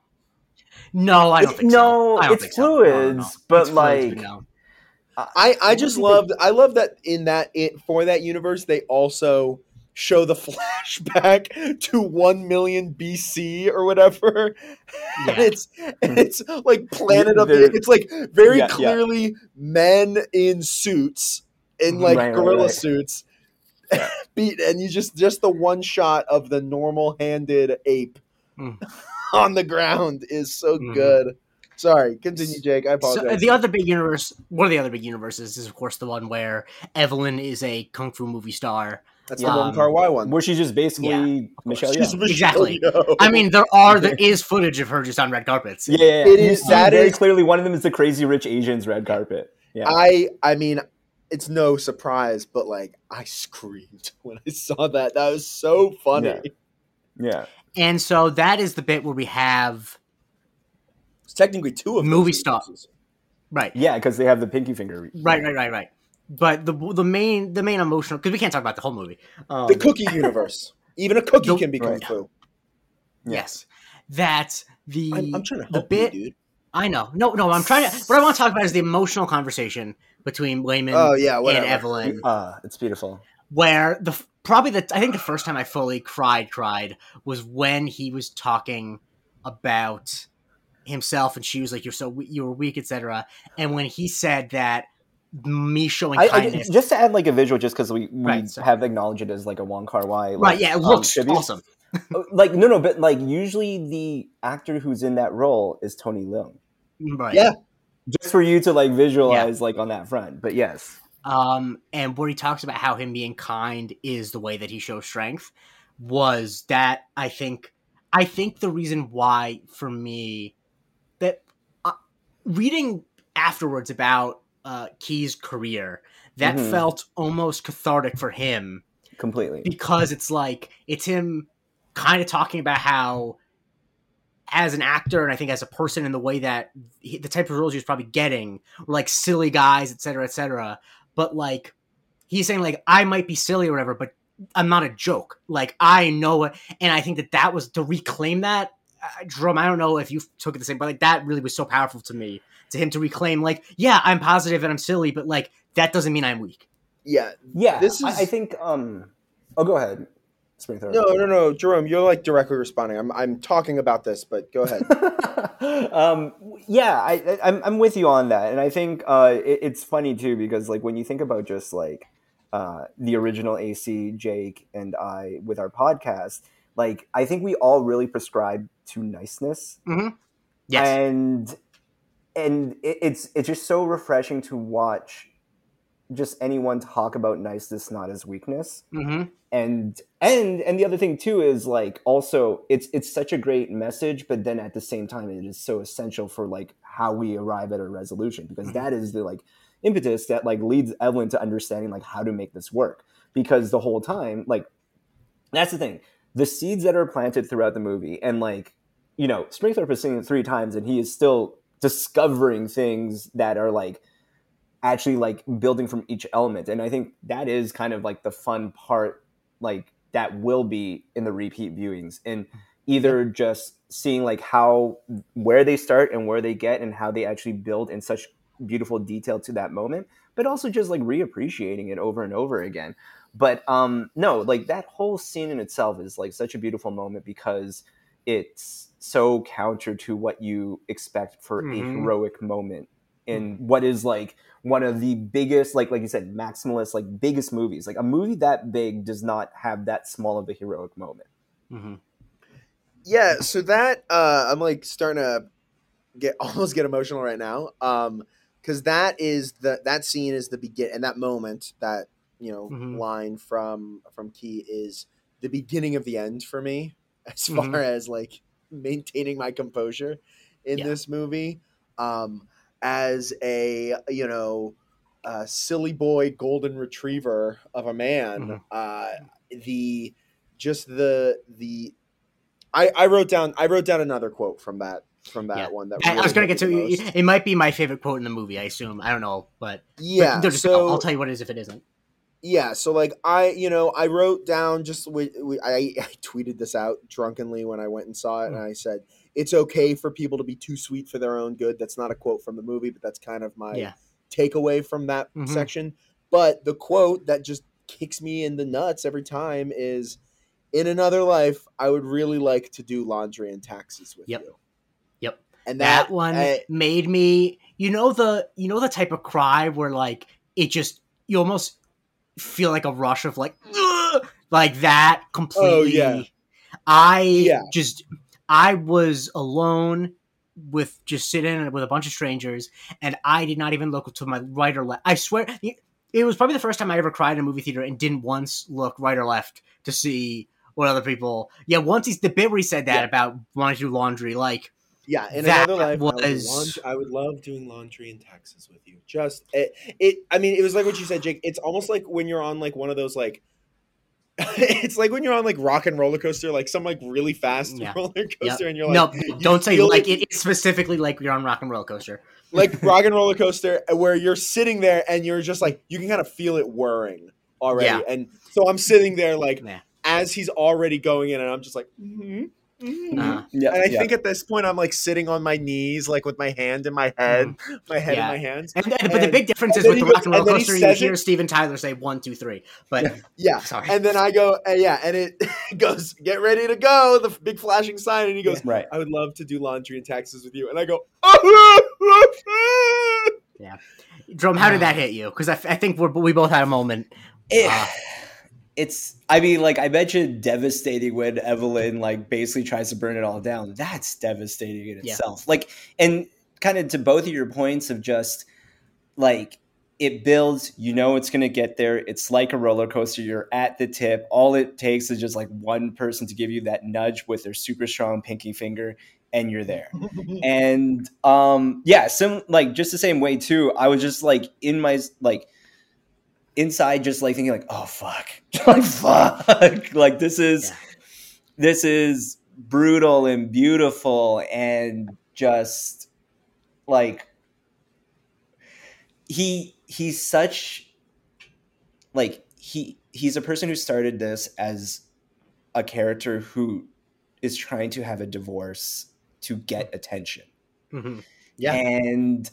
No, I don't It's- think no, so. I don't it's think so. No, no, no. fluids, but, It's fluids, like- no. I I just love I love that in that it for that universe they also show the <laughs> flashback to 1 million BC or whatever. And <laughs> Yeah. it's and it's like Planet of the They're- it's like very Yeah, yeah. clearly men in suits in mm-hmm. like Right, right, gorilla right. suits. Yeah. <laughs> Beat and you just just the one shot of the normal handed ape Mm. <laughs> on the ground is so Mhm. good. Sorry, continue, Jake. I apologize. uh, the other big universe, one of the other big universes, is of course the one where Evelyn is a kung fu movie star. That's the um, Wong Kar Wai one. Where she's just basically Michelle She's Yeoh. Michelle Exactly. Yeoh. I mean, there are there <laughs> is footage of her just on red carpets. Yeah, yeah, yeah. It You is- see that very is- clearly one of them is the Crazy Rich Asians red carpet. Yeah, I I mean, it's no surprise, but like I screamed <laughs> when I saw that. That was so funny. Yeah. yeah. And so that is the bit where we have It's technically two of Movie those star. universes. right, Yeah, because they have the pinky finger. right, right, right, right. But the the main the main emotional because we can't talk about the whole movie. Um, The cookie universe. Even a cookie The- can be kung Right. fu. yes, that the I'm, I'm trying to the bit. you, dude. I know, no, no. I'm trying to. What I want to talk about is the emotional conversation between Waymond Oh yeah, whatever. and Evelyn. Uh, it's beautiful. where the probably the I think the first time I fully cried cried was when he was talking about himself and she was like you're so we- you were weak etc and when he said that me showing I, I, kindness just to add like a visual, just because we, we Right, sorry. have acknowledged it as like a Wong Kar Wai. Like, right yeah it um, looks tribute. awesome <laughs> Uh, Like no, no, but like usually the actor who's in that role is Tony Leung. right Yeah. Just for you to like visualize like on that front. But yes, um and where he talks about how him being kind is the way that he shows strength was that I think I think the reason why for me that uh, reading afterwards about uh, Ke's career that Mhm. felt almost cathartic for him completely. because it's like it's him kind of talking about how as an actor and I think as a person in the way that he, the type of roles he was probably getting were like silly guys, et cetera, et cetera. But like he's saying like I might be silly or whatever, but I'm not a joke. Like I know it, and I think that that was to reclaim that. Uh, Jerome, I don't know if you took it the same, but like that really was so powerful to me. To him to reclaim, like, yeah, I'm positive and I'm silly, but like that doesn't mean I'm weak. Yeah. Yeah, This I, is- I think. um Oh, go ahead, Springthorpe. No, no, no, Jerome, you're like directly responding. I'm I'm talking about this, but go ahead. <laughs> um, yeah, I, I, I'm I'm with you on that, and I think uh, it, it's funny too because like when you think about just like uh, the original AC, Jake, and I with our podcast, like I think we all really prescribe to niceness, Yes. and and it, it's it's just so refreshing to watch just anyone talk about niceness not as weakness mm-hmm. and and and the other thing too is like also it's it's such a great message but then at the same time it is so essential for like how we arrive at a resolution because Mhm. that is the like impetus that like leads evelyn to understanding like how to make this work because the whole time like that's the thing the seeds that are planted throughout the movie and like you know springthorpe has seen it three times and he is still discovering things that are like actually like building from each element and i think that is kind of like the fun part like that will be in the repeat viewings and either just seeing like how where they start and where they get and how they actually build in such beautiful detail to that moment but also just like reappreciating it over and over again but um no like that whole scene in itself is like such a beautiful moment because it's so counter to what you expect for a Mhm. heroic moment in what is like one of the biggest like like you said maximalist like biggest movies like a movie that big does not have that small of a heroic moment Mm-hmm. yeah so that uh i'm like starting to get <laughs> almost get emotional right now um because that is the that scene is the begin and that moment that you know Mhm. line from from Ke is the beginning of the end for me <laughs> as Mhm. far as like maintaining my composure in Yeah. this movie um as a you know uh, silly boy golden retriever of a man. Mhm. Uh, the just the the I, I wrote down I wrote down another quote from that from that Yeah. one that I, I was gonna get to me most. it. Might be my favorite quote in the movie. I assume. I don't know, but but yeah. no, just, so I'll, I'll tell you what it is if it isn't. yeah so like i you know i wrote down just we, we, I, I tweeted this out drunkenly when i went and saw it and i said it's okay for people to be too sweet for their own good that's not a quote from the movie but that's kind of my Yeah. takeaway from that Mhm. section but the quote that just kicks me in the nuts every time is in another life i would really like to do laundry and taxes with Yep. you Yep. and that, that, one I- made me you know the you know the type of cry where like it just you almost feel like a rush of like "Ugh!" like that completely Oh, yeah. i Yeah. just i was alone with just sitting with a bunch of strangers and i did not even look to my right or left i swear it was probably the first time i ever cried in a movie theater and didn't once look right or left to see what other people yeah once he's the bit where he said that Yeah. about wanting to do laundry like Yeah, in That another life, I would, was- I would love doing laundry in Texas with you. Just it, it. I mean, it was like what you said, Jake. It's almost like when you're on like one of those like. <laughs> it's like when you're on like rock and roller coaster, like some like really fast Yeah. <laughs> roller Yep. coaster, and you're like, no, <laughs> don't say feel like it- it, it's specifically like you're on rock and roller coaster. like rock and roller coaster, where you're sitting there and you're just like you can kind of feel it whirring already, Yeah. and so I'm sitting there like Yeah. as he's already going in, and I'm just like. mhm, mhm. Uh, Yeah, And I yeah. think at this point I'm like sitting on my knees, like with my hand in my head, my head Yeah. in my hands. and, and- but the big difference is with the goes- rock and roller and then he coaster, you hear it- Steven Tyler say one, two, three. But Yeah. sorry, And then I go, uh, yeah, and it <laughs> goes, get ready to go, the big flashing sign. And he goes, right. I would love to do laundry and taxes with you. And I go, oh, <laughs> yeah. Drum, how did that hit you? Because I, f- I think we're, we both had a moment. It- Ah. It's I mean, like I mentioned devastating when Evelyn like basically tries to burn it all down. That's devastating in Yeah. itself. Like and kind of to both of your points of just like it builds, you know it's gonna get there. It's like a roller coaster. You're at the tip. All it takes is just like one person to give you that nudge with their super strong pinky finger, and you're there. <laughs> and um yeah some like just the same way too i was just like in my like inside just like thinking like oh fuck <laughs> like fuck <laughs> like this is Yeah. this is brutal and beautiful and just like he he's such like he he's a person who started this as a character who is trying to have a divorce to get attention Mhm. Yeah. and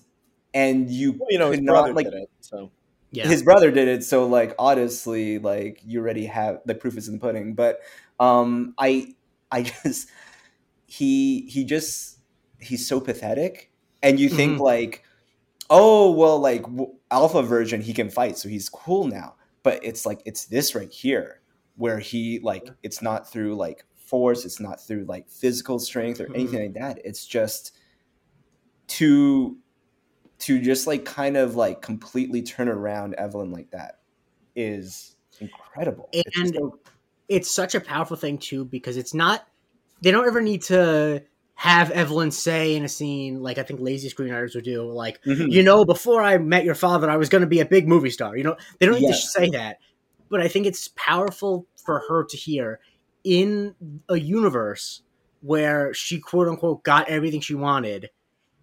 and you Well, you know, his brother not like did it. So Yeah, his brother did it so like honestly like you already have the proof is in the pudding. But um i i <laughs> just he he just he's so pathetic. And you think Mhm. like oh well like alpha version he can fight so he's cool now. But it's like it's this right here where he like it's not through like force it's not through like physical strength or anything like that. It's just to to just like kind of like completely turn around Evelyn like that is incredible. It's And- so- it's such a powerful thing too because it's not. They don't ever need to have Evelyn say in a scene like I think lazy screenwriters would do, like Mhm. you know, before I met your father, I was going to be a big movie star. You know, they don't need to say that, but I think it's powerful for her to hear in a universe where she quote unquote got everything she wanted.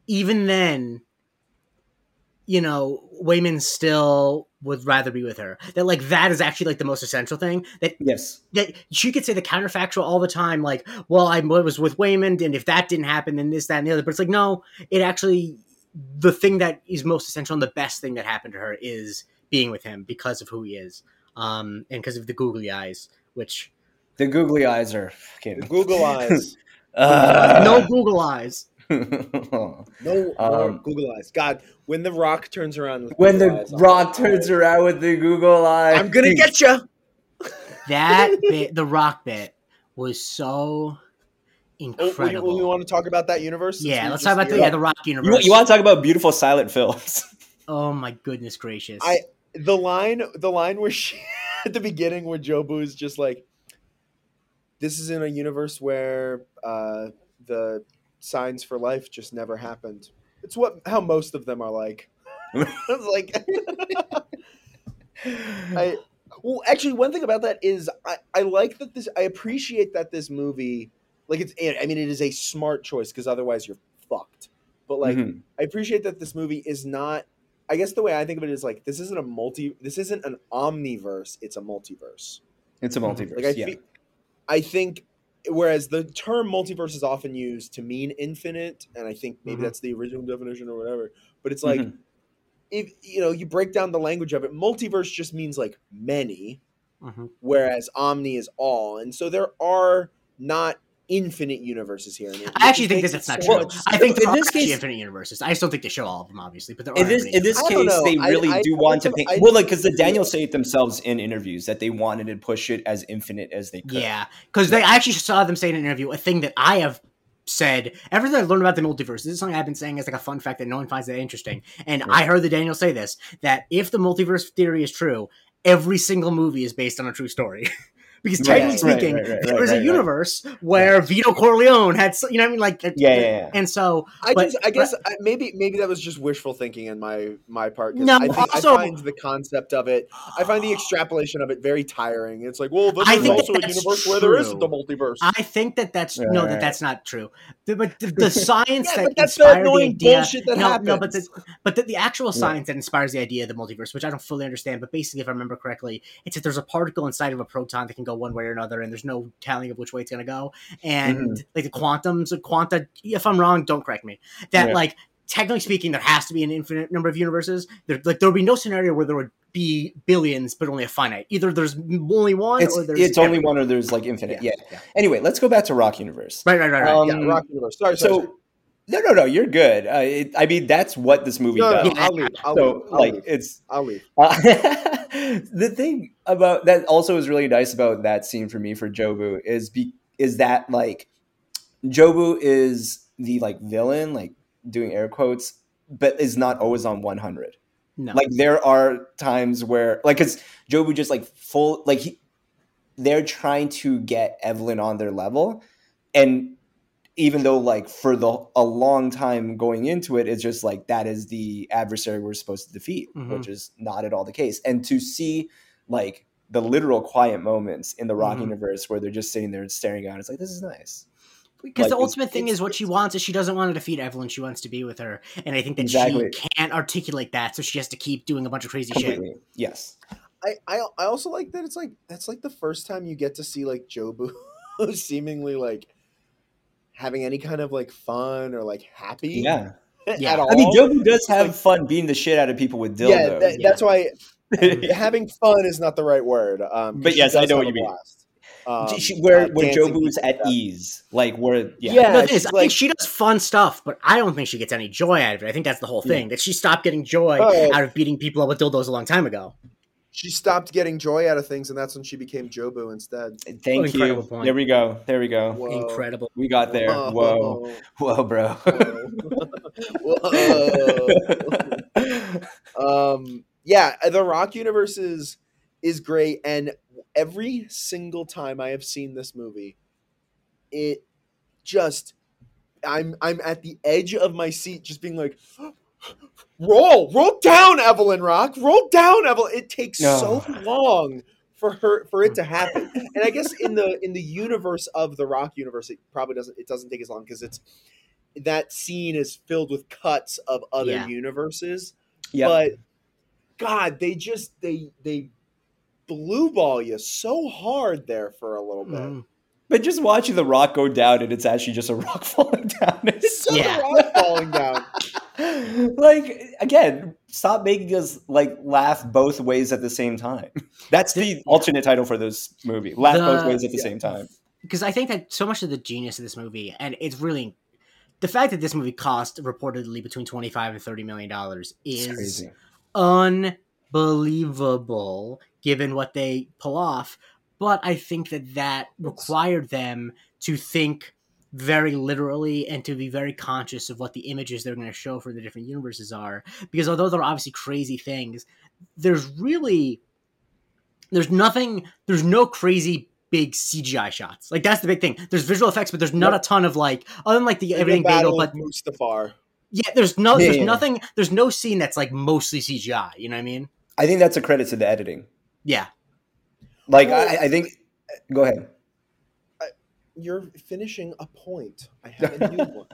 Even then, you know, Waymond still would rather be with her. That like that is actually like the most essential thing. That yes, that she could say the counterfactual all the time, like, well, I was with Waymond, and if that didn't happen, then this, that, and the other. But it's like, no, it actually, the thing that is most essential and the best thing that happened to her is being with him because of who he is, um, and because of the googly eyes, which the googly eyes are fucking Google <laughs> eyes. Uh, no Google eyes. No more <laughs> Um, Google eyes. God, when the rock turns around with when Google the eyes, I'm rock turns "Oh, around with the Google eyes, I'm gonna get you. <laughs> That bit, the rock <laughs> bit, was so Oh, we, incredible. we want to talk about that universe. yeah, let's talk about the, yeah, the rock You, universe. you want to talk about beautiful silent films? oh my goodness gracious! I- the line the line where she at the beginning where Jobu's just like this is in a universe where uh, the signs for life just never happened. It's what how most of them are like. <laughs> was like, <laughs> I well, actually, one thing about that is I, I like that this. I appreciate that this movie, like it's. I mean, it is a smart choice because otherwise you're fucked. But like, Mhm. I appreciate that this movie is not. I guess the way I think of it is like this isn't a multi. This isn't an omniverse. It's a multiverse. It's a multiverse. Like I, yeah. fe- I think, whereas the term multiverse is often used to mean infinite, and I think maybe Mhm. that's the original definition or whatever. But it's like, Mhm. if you know, you break down the language of it, multiverse just means like many, Mhm. whereas omni is all, and so there are not infinite universes here. And it- I actually it think makes that it that's not so true. much- I think in there are this actually case- infinite universes. I still think they show all of them, obviously, but there are in this in this case, they really I- do I want to paint I- well, like because the Daniel say it themselves in interviews that they wanted to push it as infinite as they could. Yeah, because they I actually saw them say in an interview a thing that I have said everything I learned about the multiverse. This is something I've been saying as like a fun fact that no one finds that interesting. And Right. I heard the Daniel say this that if the multiverse theory is true, every single movie is based on a true story. <laughs> because technically right, speaking, right, right, there right, is right, a right. universe where Vito Corleone had, you know, what I mean, like, Yeah, yeah, yeah. and so I But- just, I guess, I, maybe, maybe that was just wishful thinking on my my part. 'cause No, I, think, also- I find the concept of it, I find the extrapolation of it very tiring. It's like, well, this I is think also a that's universe where there isn't true. a multiverse. I think that that's Right, no, right, that that's not true. The- but the, the <laughs> science Yeah, that but that's the inspired the annoying idea, bullshit that no, no, but the, happens. but the, the actual Yeah. science that inspires the idea of the multiverse, which I don't fully understand, but basically, if I remember correctly, it's that there's a particle inside of a proton that can go one way or another, and there's no telling of which way it's going to go. And Mm-hmm. like the quantums, of quanta. If I'm wrong, don't correct me. That Yeah. like technically speaking, there has to be an infinite number of universes. There, like there would be no scenario where there would be billions, but only a finite. Either there's only one, It's, or there's it's only one or there's like infinite. Yeah. yeah. Anyway, let's go back to Rock Universe. Right, right, right, right. Um, yeah, Rock universe. Sorry, sorry, so sorry. no, no, no, you're good. Uh, it, I mean, that's what this movie No, no, does. no, I'll leave. I'll so leave. I'll like, leave. it's I'll leave. <laughs> Uh, the thing about that also is really nice about that scene for me for Jobu is be is that like Jobu is the like villain, like doing air quotes, but is not always on one hundred. No. Like there are times where like because Jobu just like full like he they're trying to get Evelyn on their level, and even though like for the a long time going into it, it's just like that is the adversary we're supposed to defeat, Mhm. which is not at all the case. And to see like the literal quiet moments in the Rock Mhm. universe where they're just sitting there and staring out, it's like this is nice. Because Like, the ultimate thing is what she wants is she doesn't want to defeat Evelyn. She wants to be with her, and I think that Exactly. she can't articulate that, so she has to keep doing a bunch of crazy shit. Yes. I, I I also like that it's like that's like the first time you get to see like Jobu <laughs> seemingly like having any kind of like fun or like happy Yeah, <laughs> Yeah. at all. I mean, Jobu does have Like- fun beating the shit out of people with dildos. yeah, that, Yeah. that's why <laughs> having fun is not the right word. Um, 'cause But yes, I know what you mean. Um, She- where uh, where dancing Jobu is people at to death. ease, like where yeah, Yeah. No, the thing she's is, I like- think she does fun stuff, but I don't think she gets any joy out of it. I think that's the whole thing that she stopped getting joy Oh. out of beating people up with dildos a long time ago. She stopped getting joy out of things, and that's when she became Jobu instead. Thank What you. point. There we go. There we go. Whoa. Incredible. We got there. Whoa, whoa, bro. Whoa. <laughs> um, yeah, the Rock universe is is great, and every single time I have seen this movie, it just I'm I'm at the edge of my seat, just being like. Roll, roll down, Evelyn Rock. Roll down, Evelyn. It takes No. so long for her for it to <laughs> happen. and I guess in the in the universe of the Rock universe, it probably doesn't it doesn't take as long because it's that scene is filled with cuts of other Yeah. universes. Yep. But God, they just they they blue ball you so hard there for a little bit. Mhm. But just watching the rock go down and it's actually just a rock <laughs> falling down. It's so Yeah. rock falling down. <laughs> like again, stop making us like laugh both ways at the same time. <laughs> That's the alternate title for this movie. Laugh both ways at the yeah. same time. because I think that so much of the genius of this movie, and it's really the fact that this movie cost reportedly between twenty five and thirty million dollars is unbelievable given what they pull off. But I think that that required them to think very literally and to be very conscious of what the images they're going to show for the different universes are. Because although they're obviously crazy things, there's really there's nothing there's no crazy big CGI shots. Like that's the big thing. There's visual effects, but there's not a ton of like other than like the The everything battle bagel, but most of Mustafar. Yeah, there's no, Yeah, there's yeah. nothing, there's no scene that's like mostly CGI. You know what I mean? I think that's a credit to the editing. Yeah. Like Well, I, I think. Go ahead. You're finishing a point. I have a new one.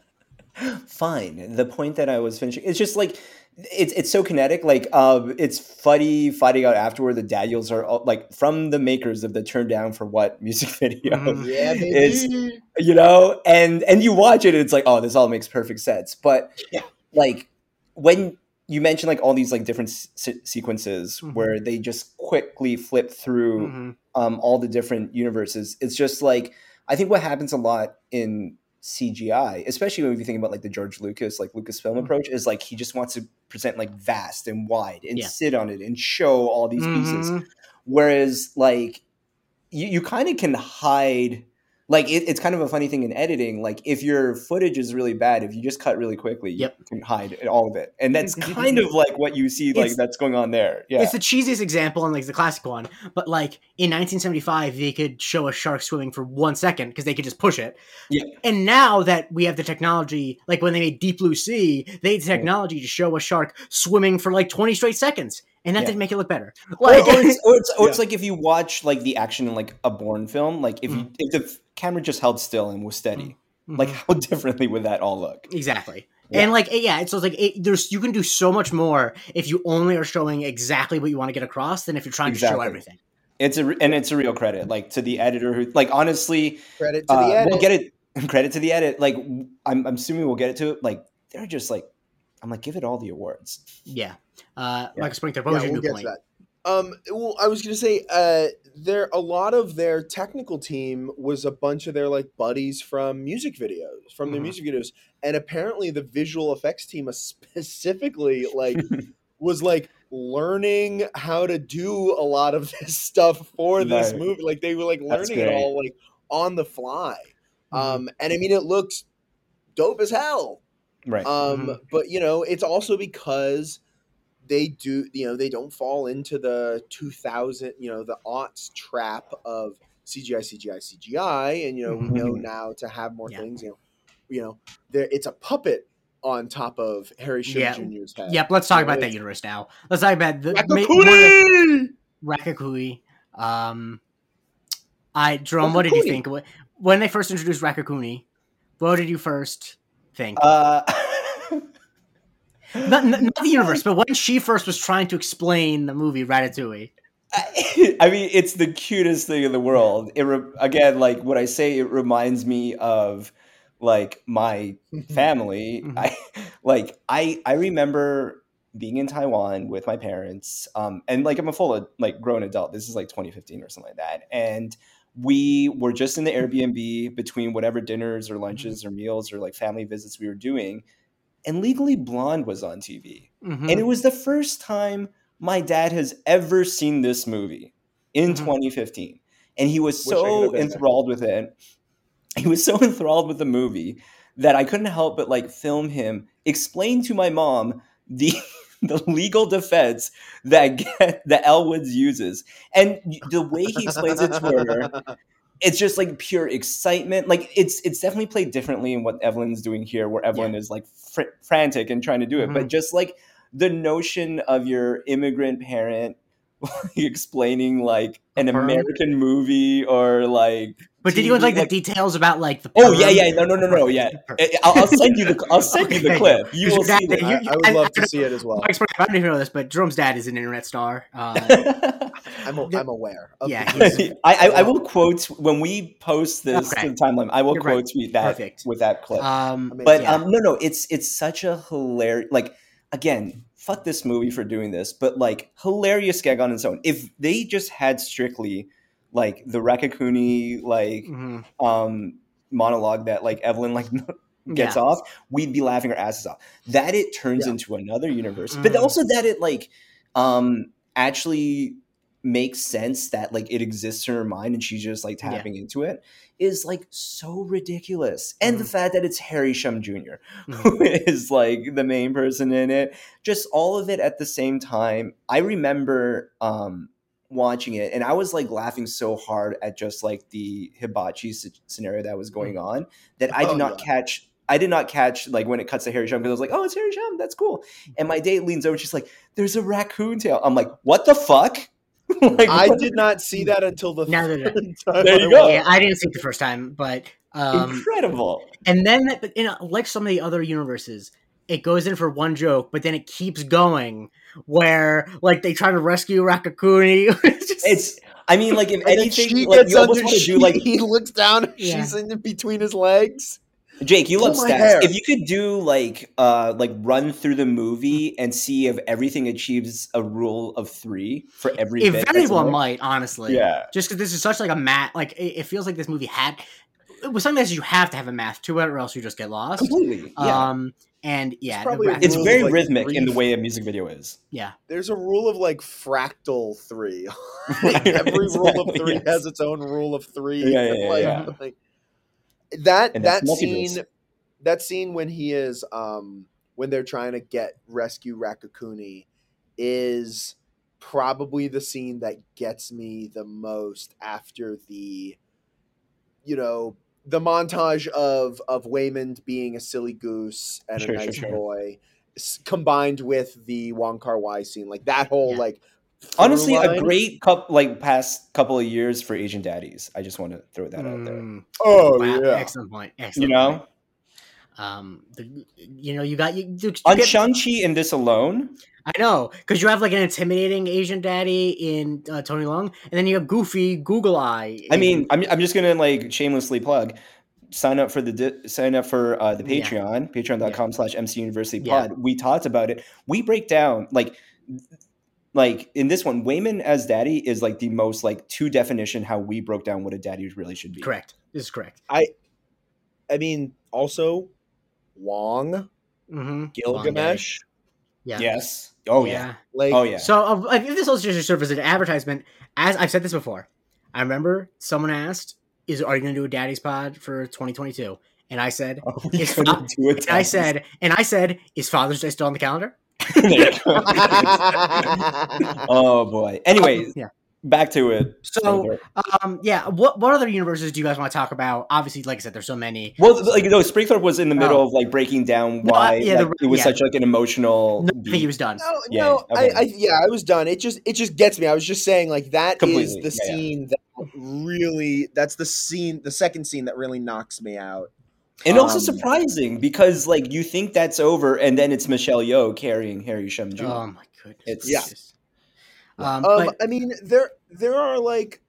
<laughs> Fine. The point that I was finishing, it's just like it's it's so kinetic. Like uh, it's Fuddy fighting out afterward. The Daniels are all, like from the makers of the Turn Down for What music <laughs> video. Mhm. Yeah, baby. It's- you know and and you watch it and it's like oh this all makes perfect sense but Yeah. like when you mention like all these like different se- sequences Mhm. where they just quickly flip through Mhm. um, all the different universes it's just like i think what happens a lot in cgi especially when you think about like the george lucas like lucasfilm Mhm. approach is like he just wants to present like vast and wide and Yeah. sit on it and show all these pieces Mhm. Whereas, like, you, you kind of can hide. Like, it, it's kind of a funny thing in editing. Like, if your footage is really bad, if you just cut really quickly, Yep. you can hide all of it. And that's kind of like what you see, like, It's- that's going on there. Yeah. It's the cheesiest example and like the classic one, but like in 1975, they could show a shark swimming for one second because they could just push it. Yeah. And now that we have the technology, like when they made Deep Blue Sea, they had the technology to show a shark swimming for like 20 straight seconds, and that Yeah. didn't make it look better. or, Like, or it's, or, it's, or it's like if you watch like the action in like a Bourne film, like if you Mm. if the camera just held still and was steady, like Mhm. how differently would that all look? exactly. Yeah. And like yeah, it's so it's like it, there's you can do so much more if you only are showing exactly what you want to get across than if you're trying to show everything. It's a and it's a real credit, like to the editor who, like honestly, Credit to uh, the edit. we'll get it. <laughs> Credit to the edit. Like I'm, I'm assuming we'll get it to it. Like they're just like, I'm like, give it all the awards. Yeah. Uh, Yeah. Michael Sprinkler, what yeah, was your we'll new get point? Um, well, I was gonna say, uh, there a lot of their technical team was a bunch of their like buddies from music videos, from their Mhm. music videos, and apparently the visual effects team <laughs> specifically like <laughs> was like learning how to do a lot of <laughs> this stuff for this movie. Like they were like learning it all like on the fly. Mhm. Um, and I mean, it looks dope as hell. right. Um, Mhm. but you know, it's also because they do, you know, they don't fall into the 2000, you know, the aughts trap of CGI, CGI, CGI, and you know, we know Mhm. now to have more Yeah. things, you know, you know, there it's a puppet on top of Harry Shum Yeah. Jr.'s head. Yep, let's talk You about that universe now. Let's talk about the ma- one of the- Raccacoonie! Raccacoonie. Um, I Jerome, what did you think when they first introduced Raccacoonie? What did you first think? Uh, <laughs> not, not, not the universe, but when she first was trying to explain the movie Ratatouille. I, <laughs> I mean, it's the cutest thing in the world. It re- again, like what I say, it reminds me of like my family. Mhm. I <laughs> like I I remember being in Taiwan with my parents, um, and like I'm a full like grown adult. This is like 2015 or something like that, and we were just in the Airbnb between whatever dinners or lunches or meals or like family visits we were doing, and Legally Blonde was on TV, Mhm. and it was the first time my dad has ever seen this movie in Mhm. 2015, and he was Wish so there. enthralled with it. He was <laughs> so enthralled with the movie that I couldn't help but like film him explain to my mom the <laughs> the legal defense that get, <laughs> that Elle Woods uses, and the way he explains it to her, it's just like pure excitement. Like it's it's definitely played differently in what Evelyn's doing here, where Evelyn is like fr- frantic and trying to do it, but Mhm. just like the notion of your immigrant parent <laughs> explaining like an A? American movie or like But did you want TV, like the details about like the? Oh yeah, perm? yeah, no, no, no, no, yeah. I- I'll, I'll send you the I'll send you the clip. You will your see dad- that. I, I would I- love I to see it as well. Mike Sprinkler, I didn't even know this, but Jerome's dad is an internet star. Uh, <laughs> I'm, a, I'm aware. Of Yeah, <laughs> I, I, I will <laughs> quote when we post this Okay. to the timeline. I will You're quote right. tweet that Perfect. with that clip. um, Amazing. but yeah. um, no, no, it's it's such a hilarious. Like again, fuck this movie for doing this, but like hilarious gag on its own. If they just had strictly like the Raccacoonie like mhm. um monologue that like Evelyn like <laughs> gets Yeah. off, we'd be laughing our asses off. That it turns Yeah. into another universe, but Mhm. also that it like um actually makes sense that like it exists in her mind and she's just like Yeah. tapping into it is like so ridiculous. And the Mhm. fact that it's Harry Shum Jr. Mhm. who is like the main person in it, just all of it at the same time. I remember um watching it and I was like laughing so hard at just like the hibachi s- scenario that was going on that I did Oh, not yeah. catch I did not catch like when it cuts to Harry Shum because I was like, oh, it's Harry Shum, that's cool. And my date leans over, she's like, there's a raccoon tail. I'm like, what the fuck? <laughs> like, I what- did not see that until the Neither did I. third time There you I go. Yeah, I didn't see it the first time, but um, incredible. and then but in a, like some of the other universes, it goes in for one joke, but then it keeps going. Where like they try to rescue Raccacoonie. <laughs> it's just, It's I mean, like if And anything, she like you almost want to do like <laughs> he looks down. Yeah. She's in between his legs. Jake, you Pull love stats. hair. If you could do like uh like run through the movie and see if everything achieves a rule of three for every it bit very that's in well there. might, honestly. Yeah. Just because this is such like a math, like it, it feels like this movie had. It was something that you have to have a math to it, or else you just get lost. Completely. Yeah. Um, and yeah, probably the a Rak- it's very like, rhythmic three- in the way a music video is. yeah. There's a rule of like fractal three. <laughs> Right, Every rule of three yes. has its own rule of three. Yeah, yeah, yeah, like, yeah. like- that And that scene that scene when he is um when they're trying to get rescue Raccacoonie is probably the scene that gets me the most after the you know the montage of of Waymond being a silly goose and Sure, a nice sure. boy combined with the Wong Kar Wai scene like that whole Yeah. like Honestly, through a great cup like past couple of years for Asian daddies. I just want to throw that out there. Mm, oh wow, yeah excellent point. Excellent You know, point. Um, the, you know, you got you. you, you on get- Shang Chi in this alone, I know because you have like an intimidating Asian daddy in uh, Tony Leung, and then you have Goofy Google Eye. I mean, I'm, I'm just gonna like shamelessly plug. Sign up for the di- sign up for uh, the Yeah. Patreon, patreon.com slash MC University Yeah. Pod. We talked about it. We break down like like in this one, Waymond as daddy is like the most like two definition how we broke down what a daddy really should be. correct. This is correct. I I mean also Wong Mm-hmm. Gilgamesh Yeah. Yes. Oh yeah. like Oh yeah. So uh, like, if this also just serve as an advertisement, as I've said this before, I remember someone asked, "Is are you going to do a Daddy's Pod for 2022?" And I said, Oh, we It's couldn't not- do it. and I said, and I said, "Is Father's Day still on the calendar?" <laughs> oh boy. Anyways, Yeah. back to it. So, um, yeah. What what other universes do you guys want to talk about? Obviously, like I said, there's so many. Well, like no, Springthorpe was in the middle Oh. of like breaking down No, why I- yeah, the- it was yeah. such like an emotional. No, I think he was done. No, Yeah, no, okay. I, I, yeah, I was done. It just, it just gets me. I was just saying, like that is Completely, the yeah, yeah. scene that really, that's the scene, the second scene that really knocks me out. And also um, surprising because like you think that's over, and then it's Michelle Yeoh carrying Harry Shum Jr. Oh my goodness. It's- Yeah. gracious. Um, Um, but I mean, there, there are like,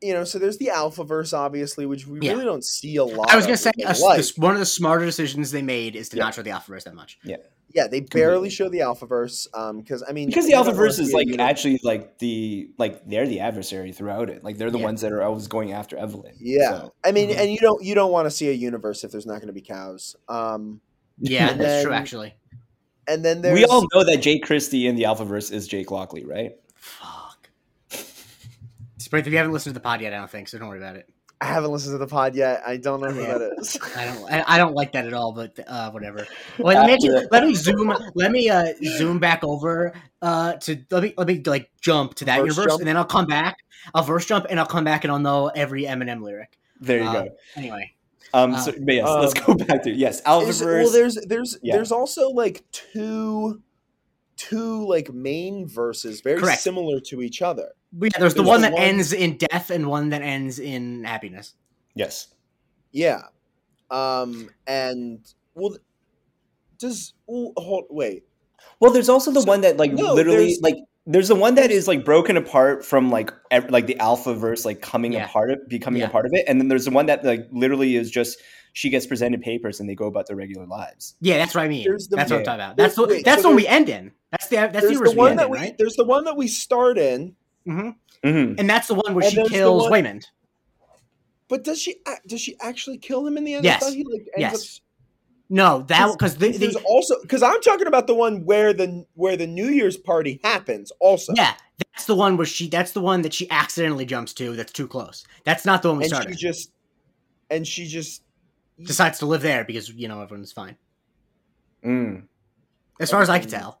you know, so there's the alpha verse, obviously, which we Yeah. really don't see a lot. I was gonna of, say which like. this, one of the smarter decisions they made is to Yeah. not show the alpha verse that much. yeah, they barely Completely. show the Alphaverse, um, because I mean, because the you don't Alphaverse is see a like actually like the like they're the adversary throughout it. Like they're the Yeah. ones that are always going after Evelyn. yeah. So, I mean, Mhm. and you don't, you don't want to see a universe if there's not going to be cows. Um, Yeah, And that's true. Actually, and then there's we all know that Jake Christie in the Alphaverse is Jake Lockley, right? fuck. <laughs> Sprint, if you haven't listened to the pod yet, I don't think so. Don't worry about it. I haven't listened to the pod yet. I don't know who Yeah. that is. I don't. I, I don't like that at all. But uh, whatever. <laughs> Wait, let me actually, let me zoom. Let me uh, zoom back over uh, to let me let me like jump to that Verse universe, jump? and then I'll come back. I'll verse jump, and I'll come back, and I'll know every Eminem lyric. There you Uh, go. Anyway, Um, uh, so, but yes, let's um, go back to yes, Is- Alphaverse. well, there's there's Yeah. there's also like two two like main verses very Correct. similar to each other. But yeah, there's the one that one- ends in death and one that ends in happiness. yes. Yeah. Um and well does well, hold wait. Well, there's also the So- one that like no, literally there's- like there's the one that is like broken apart from like ev- like the alpha verse like coming Yeah. apart of becoming Yeah. a part of it, and then there's the one that like literally is just she gets presented papers and they go about their regular lives. Yeah, that's what I mean. The- that's what I'm talking about. That's the Wait, that's so the we end in. That's the that's the there's the we one end that in, we right? there's the one that we start in, hmm hmm And that's the one where And she kills one- Waymond. but does she does she actually kill him in the end? Yes. He like ends Yes. No, that because the, up, there's the also because I'm talking about the one where the where the New Year's party happens. Also, yeah, that's the one where she that's the one that she accidentally jumps to. That's too close. That's not the one we and started. she just and she just Decides to live there because you know everyone's fine. Mm. As far as I can tell.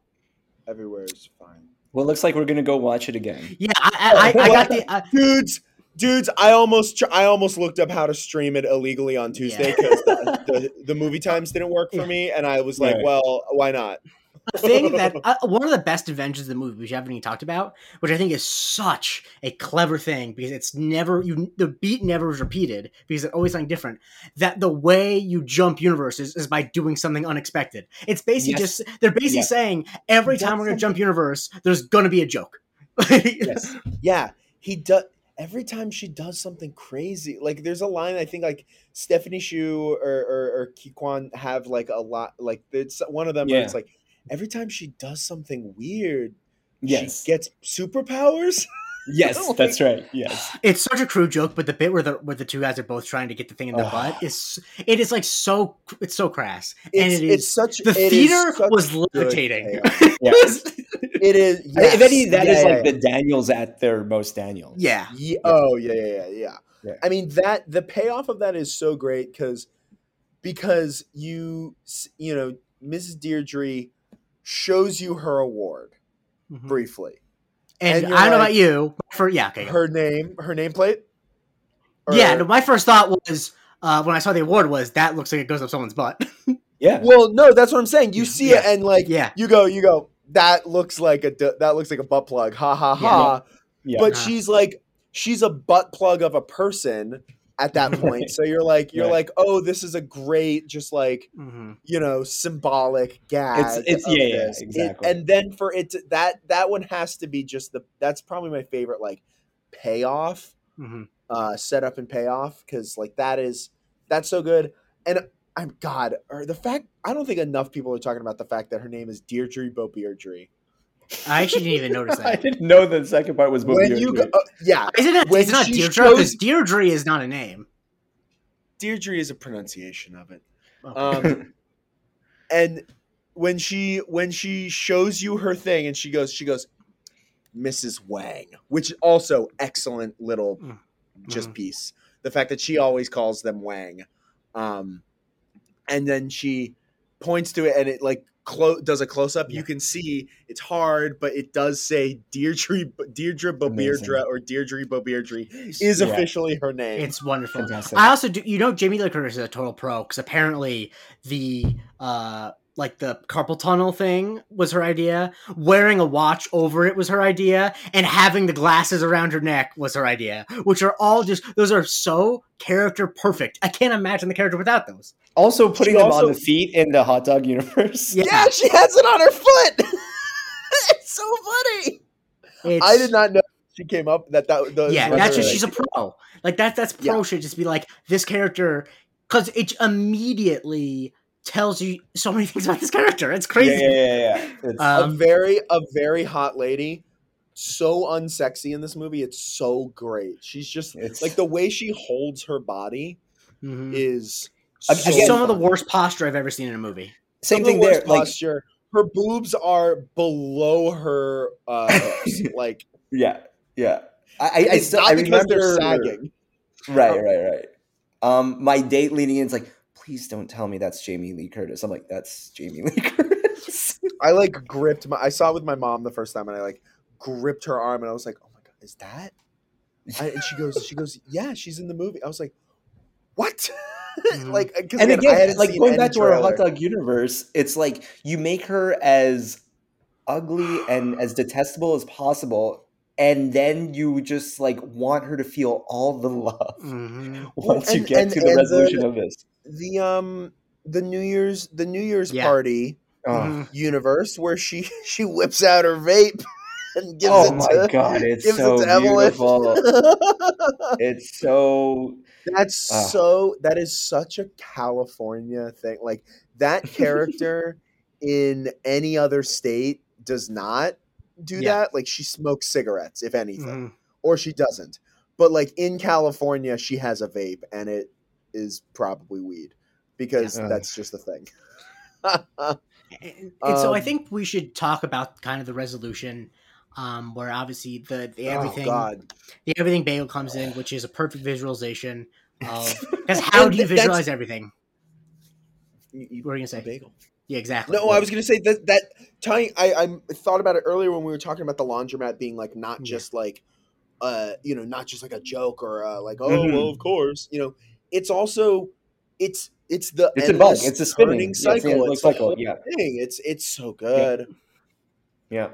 everywhere is fine. Well, it looks like we're gonna go watch it again. Yeah, I, I, I, I got the. Uh, dudes dudes, I almost I almost looked up how to stream it illegally on Tuesday Yeah. because the, the, the movie times didn't work for <laughs> Yeah. me, and I was like, Right. well, why not? The thing that uh, one of the best inventions of the movie which you haven't even talked about which i think is such a clever thing because it's never you the beat never is repeated because it's always something different that the way you jump universes is by doing something unexpected it's basically Yes. just they're basically Yes. saying every time we're gonna jump universe there's gonna be a joke <laughs> Yes. Yeah, he does. Every time she does something crazy, like there's a line I think like Stephanie Hsu or or, or Ke Quan have like a lot. Like it's one of them where Yeah. it's like every time she does something weird, Yes. she gets superpowers. <laughs> Yes, that's right. Yes. it's such a crude joke but the bit where the where the two guys are both trying to get the thing in their Oh. butt is it is like so it's so crass and It's, it is it's such the it is theater such was good levitating payoff. <laughs> Yeah. It is. I- If any, that yeah, is yeah, like yeah. the Daniels at their most Daniels. yeah Ye- Oh yeah, yeah, yeah, yeah. Yeah. I mean that the payoff of that is so great because because you you know Mrs. Deirdre shows you her award Mhm. briefly. And, And I don't know about you. For yeah, okay. Her name, her nameplate. Or- yeah, no, my first thought was uh, when I saw the award was that looks like it goes up someone's butt. <laughs> Yeah. Well, no, that's what I'm saying. You see it and like yeah, you go, you go. That looks like a that looks like a butt plug. Ha ha ha. Yeah. But Uh-huh. she's like she's a butt plug of a person at that point. <laughs> so you're like you're Right. like, oh, this is a great just like hmm you know symbolic gag. It's- it's- yeah, yeah, this. It- exactly. and then for it to, that that one has to be just the that's probably my favorite like payoff, hmm uh, setup and payoff because like that is that's so good. And I'm God, or the fact I don't think enough people are talking about the fact that her name is Deirdre Beaubeirdre. I actually didn't even notice that. <laughs> I that. didn't know the second part was When you go, uh, yeah, Is it not? When It's not she Deirdre shows- because Deirdre is not a name. Deirdre is a pronunciation of it. Okay. Um, <laughs> and when she when she shows you her thing and she goes she goes mrs wang which is also excellent little Mm. just Mhm. piece the fact that she always calls them wang um and then she points to it and it like clo- does a close up Yeah. you can see it's hard but it does say deirdre deirdre Beaubeirdre or deirdre Beaubeirdre is Yeah. officially her name It's wonderful. Fantastic. I also do. You know, Jamie Lee Curtis is a total pro because apparently the uh like the carpal tunnel thing was her idea. Wearing a watch over it was her idea, and having the glasses around her neck was her idea. Which are all just those are so character perfect. I can't imagine the character without those. also putting She them also- on the feet in the hot dog universe. Yeah. yeah she has it on her foot <laughs> it's so funny It's, I did not know she came up that that. those yeah, that's her just she's a pro. Like that's that's pro Yeah. should just be like this character because it immediately tells you so many things about this character. It's crazy. yeah, yeah, yeah. It's- a Um, very a very hot lady, so unsexy in this movie. It's so great. She's just It's- like the way she holds her body mhm. is so again- some of the worst posture I've ever seen in a movie. same Some of the thing there. worst Like, posture. her boobs are below her uh, <laughs> like yeah, yeah. I, I, I still not I because remember they're sagging. Right, right, right. Um, my date leading in is like, please don't tell me that's Jamie Lee Curtis. I'm like, that's Jamie Lee <laughs> Curtis. I like gripped my. I saw it with my mom the first time, and I like gripped her arm, and I was like, "Oh my god, is that?" I, and she goes, "She goes, <laughs> yeah, she's in the movie." I was like, "What?" <laughs> Mhm. like, because and I again, hadn't like going back to our hot dog universe, it's like you make her as ugly and as detestable as possible, and then you just like want her to feel all the love Mhm. once you and- get and- to the and the- resolution of this. The um the New Year's the New Year's Yeah. party Oh, universe where she <laughs> she whips out her vape <laughs> and gives oh it my to god, it's so it beautiful. <laughs> it's so That's Ah. so that is such a California thing. Like that character in any other state does not do Yeah. that. Like she smokes cigarettes, if anything, Mhm. or she doesn't. But like in California, she has a vape, and it is probably weed because Yeah. that's just the thing. <laughs> And, and so I Um, think we should talk about kind of the resolution, um, where obviously the, the everything Oh the everything bagel comes in, which is a perfect visualization of <laughs> because how do you visualize everything? You, you, What are you gonna say? bagel. Yeah, exactly. No, I was gonna say that that tying. I I thought about it earlier when we were talking about the laundromat being like not Yeah. just like uh you know not just like a joke or uh, like oh Mhm. well of course you know it's also it's it's the It's a bug. endless It's a spinning. turning Yeah, it's cycle. It's the cycle, yeah. thing. It's it's so good. Yeah,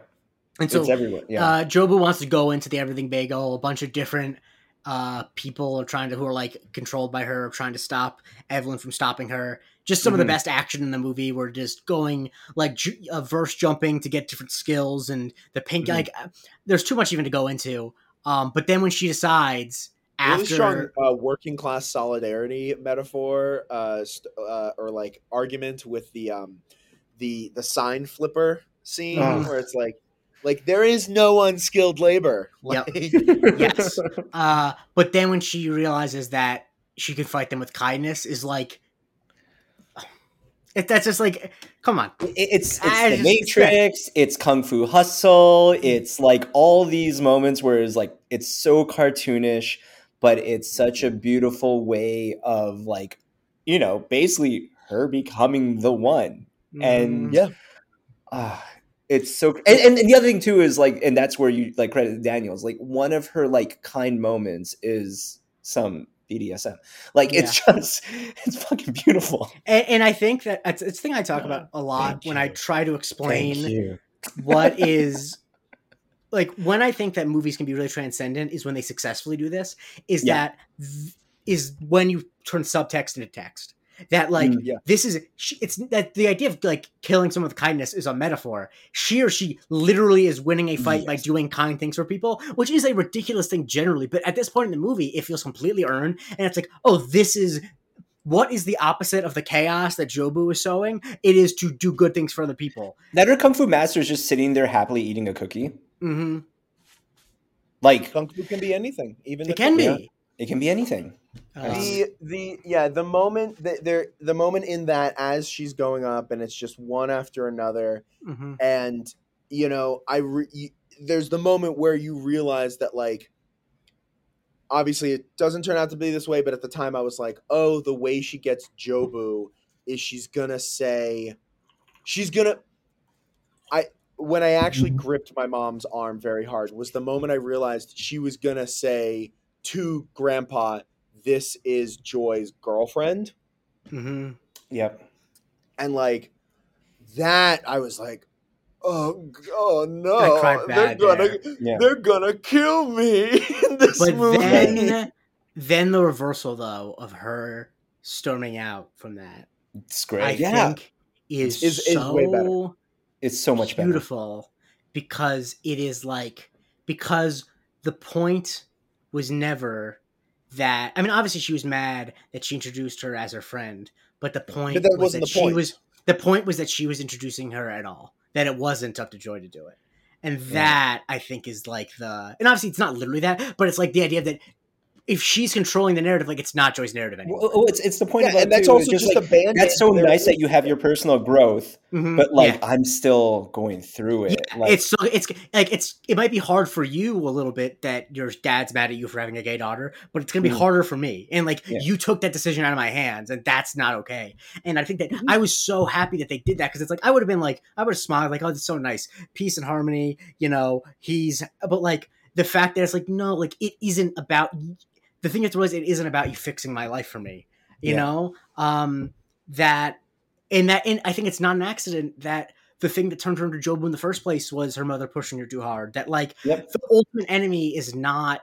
And so it's everywhere. Yeah, uh, Jobu wants to go into the Everything Bagel. A bunch of different uh, people are trying to who are like controlled by her, trying to stop Evelyn from stopping her. Just some of Mhm. the best action in the movie. We're just going like ju- uh, verse jumping to get different skills, and the pink. Mhm. Like, uh, there's too much even to go into. Um, but then when she decides Really strong uh, working class solidarity metaphor, uh, st- uh, or like argument with the um, the the sign flipper scene Ugh. where it's like like there is no unskilled labor. <laughs> Yep. Yes. Uh, but then when she realizes that she can fight them with kindness, is like, it, that's just like, come on. It- it's it's the just- Matrix. It's Kung Fu Hustle. It's like all these moments where it's like it's so cartoonish, but it's such a beautiful way of like you know basically her becoming the one. And- Mhm. Yeah. Ah, it's so and, and, and the other thing too is like and that's where you like credit Daniels like one of her like kind moments is some BDSM like it's just it's fucking beautiful and, and I think that it's, it's a thing I talk about a lot Thank when I try to explain what is like when I think that movies can be really transcendent is when they successfully do this. Is Yeah. that th- is when you turn subtext into text. That like Mm, yeah. this is it's that the idea of like killing someone with kindness is a metaphor. She or she literally is winning a fight by doing kind things for people, which is a ridiculous thing generally. But at this point in the movie, it feels completely earned, and it's like, oh, this is what is the opposite of the chaos that Jobu is sowing? It is to do good things for other people. that her Kung Fu master is just sitting there happily eating a cookie hmm like Kung Fu can be anything, even It can Yeah. be. it can be anything Um, the the yeah the moment that there the moment in that as she's going up and it's just one after another mhm. and you know i re- you, there's the moment where you realize that like obviously it doesn't turn out to be this way but at the time i was like oh the way she gets jobu is she's gonna say she's gonna i when i actually gripped my mom's arm very hard was the moment i realized she was gonna say to grandpa this is joy's girlfriend. Mm-hmm. yep. And like that i was like oh, oh no. They're gonna yeah. They're gonna kill me <laughs> in this But movie. then, then the reversal though of her storming out from that, it's I great yeah. think is, Is- is so way better. It's so much better beautiful because it is like because the point was never that. I mean, obviously she was mad that she introduced her as her friend, but the point But that was wasn't that the she point. was the point was that she was introducing her at all. That it wasn't up to Joy to do it. And Yeah. that I think is like the and obviously it's not literally that, but it's like the idea that if she's controlling the narrative, like it's not Joy's narrative anymore. well, oh, it's it's the point yeah, about and that's too, also it's just, like, a band that's so nice that you have your personal growth Mhm. but like Yeah. i'm still going through it like it's so it's like it's it might be hard for you a little bit that your dad's mad at you for having a gay daughter, but it's gonna be Mhm. harder for me. And like Yeah. you took that decision out of my hands, and that's not okay. And I think that Mhm. I was so happy that they did that because it's like I would have been like I would have smiled like oh it's so nice peace and harmony you know he's but like the fact that it's like no like it isn't about the thing you have to realize it isn't about you fixing my life for me you Yeah. know um that and that and I think it's not an accident that the thing that turned her into Jobu in the first place was her mother pushing her too hard. That like Yep. the ultimate enemy is not,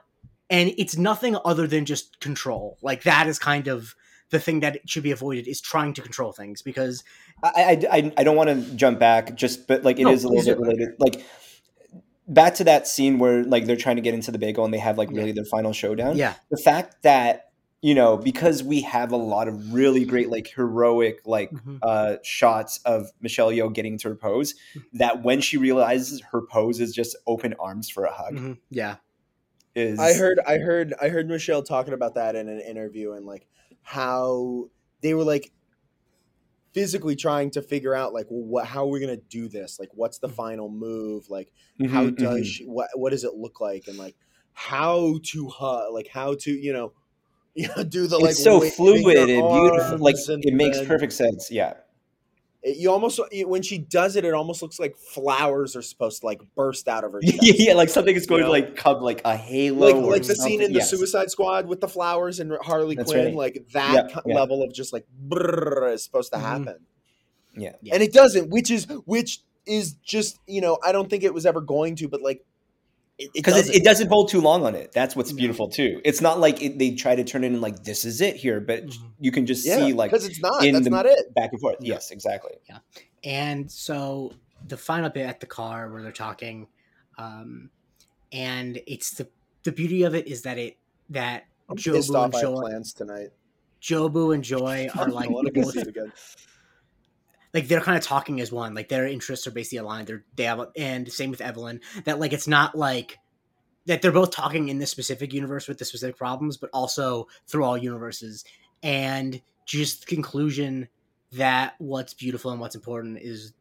and it's nothing other than just control. Like that is kind of the thing that should be avoided is trying to control things because I, I, I, I don't want to jump back, just but like it is No, a little bit related. Like back to that scene where like they're trying to get into the bagel and they have like Yeah. really their final showdown. yeah, The fact that you know because we have a lot of really great like heroic like Mhm. uh shots of Michelle Yeoh getting to her pose, that when she realizes her pose is just open arms for a hug Mhm. yeah, is I heard, I heard, I heard Michelle talking about that in an interview and like how they were like physically trying to figure out like well, what how are we gonna do this? Like what's the final move? Like how Mhm, does mhm. she what what does it look like? And like how to hug like how to you know <laughs> you know do the like it's so fluid and beautiful like and it makes then- perfect sense yeah It- you almost you- when she does it, it almost looks like flowers are supposed to like burst out of her. yeah, <laughs> chest. yeah, like something is going You know? to like come like a halo, like or like the scene something. in the Suicide Squad with the flowers and Harley That's Quinn, right. like that Yep, ki- yeah. level of just like brrr is supposed to Mhm. happen. Yeah. Yeah. and it doesn't, which is which is just you know I don't think it was ever going to, but like it, it because it, it doesn't hold too long on it. That's what's beautiful too. It's not like it, they try to turn it in like this is it here, but Mhm. you can just yeah, see like because it's not. in That's the- not it. back and forth. Yeah. Yes, exactly. Yeah, and so the final bit at the car where they're talking, um, and it's the the beauty of it is that it that I'm Jobu off. and I have Joy, plans tonight. Jobu and Joy <laughs> are like I want to go both see it again. Like they're kind of talking as one. Like their interests are basically aligned. They're they have and same with Evelyn. That like it's not like that they're both talking in this specific universe with the specific problems, but also through all universes. And just conclusion that what's beautiful and what's important is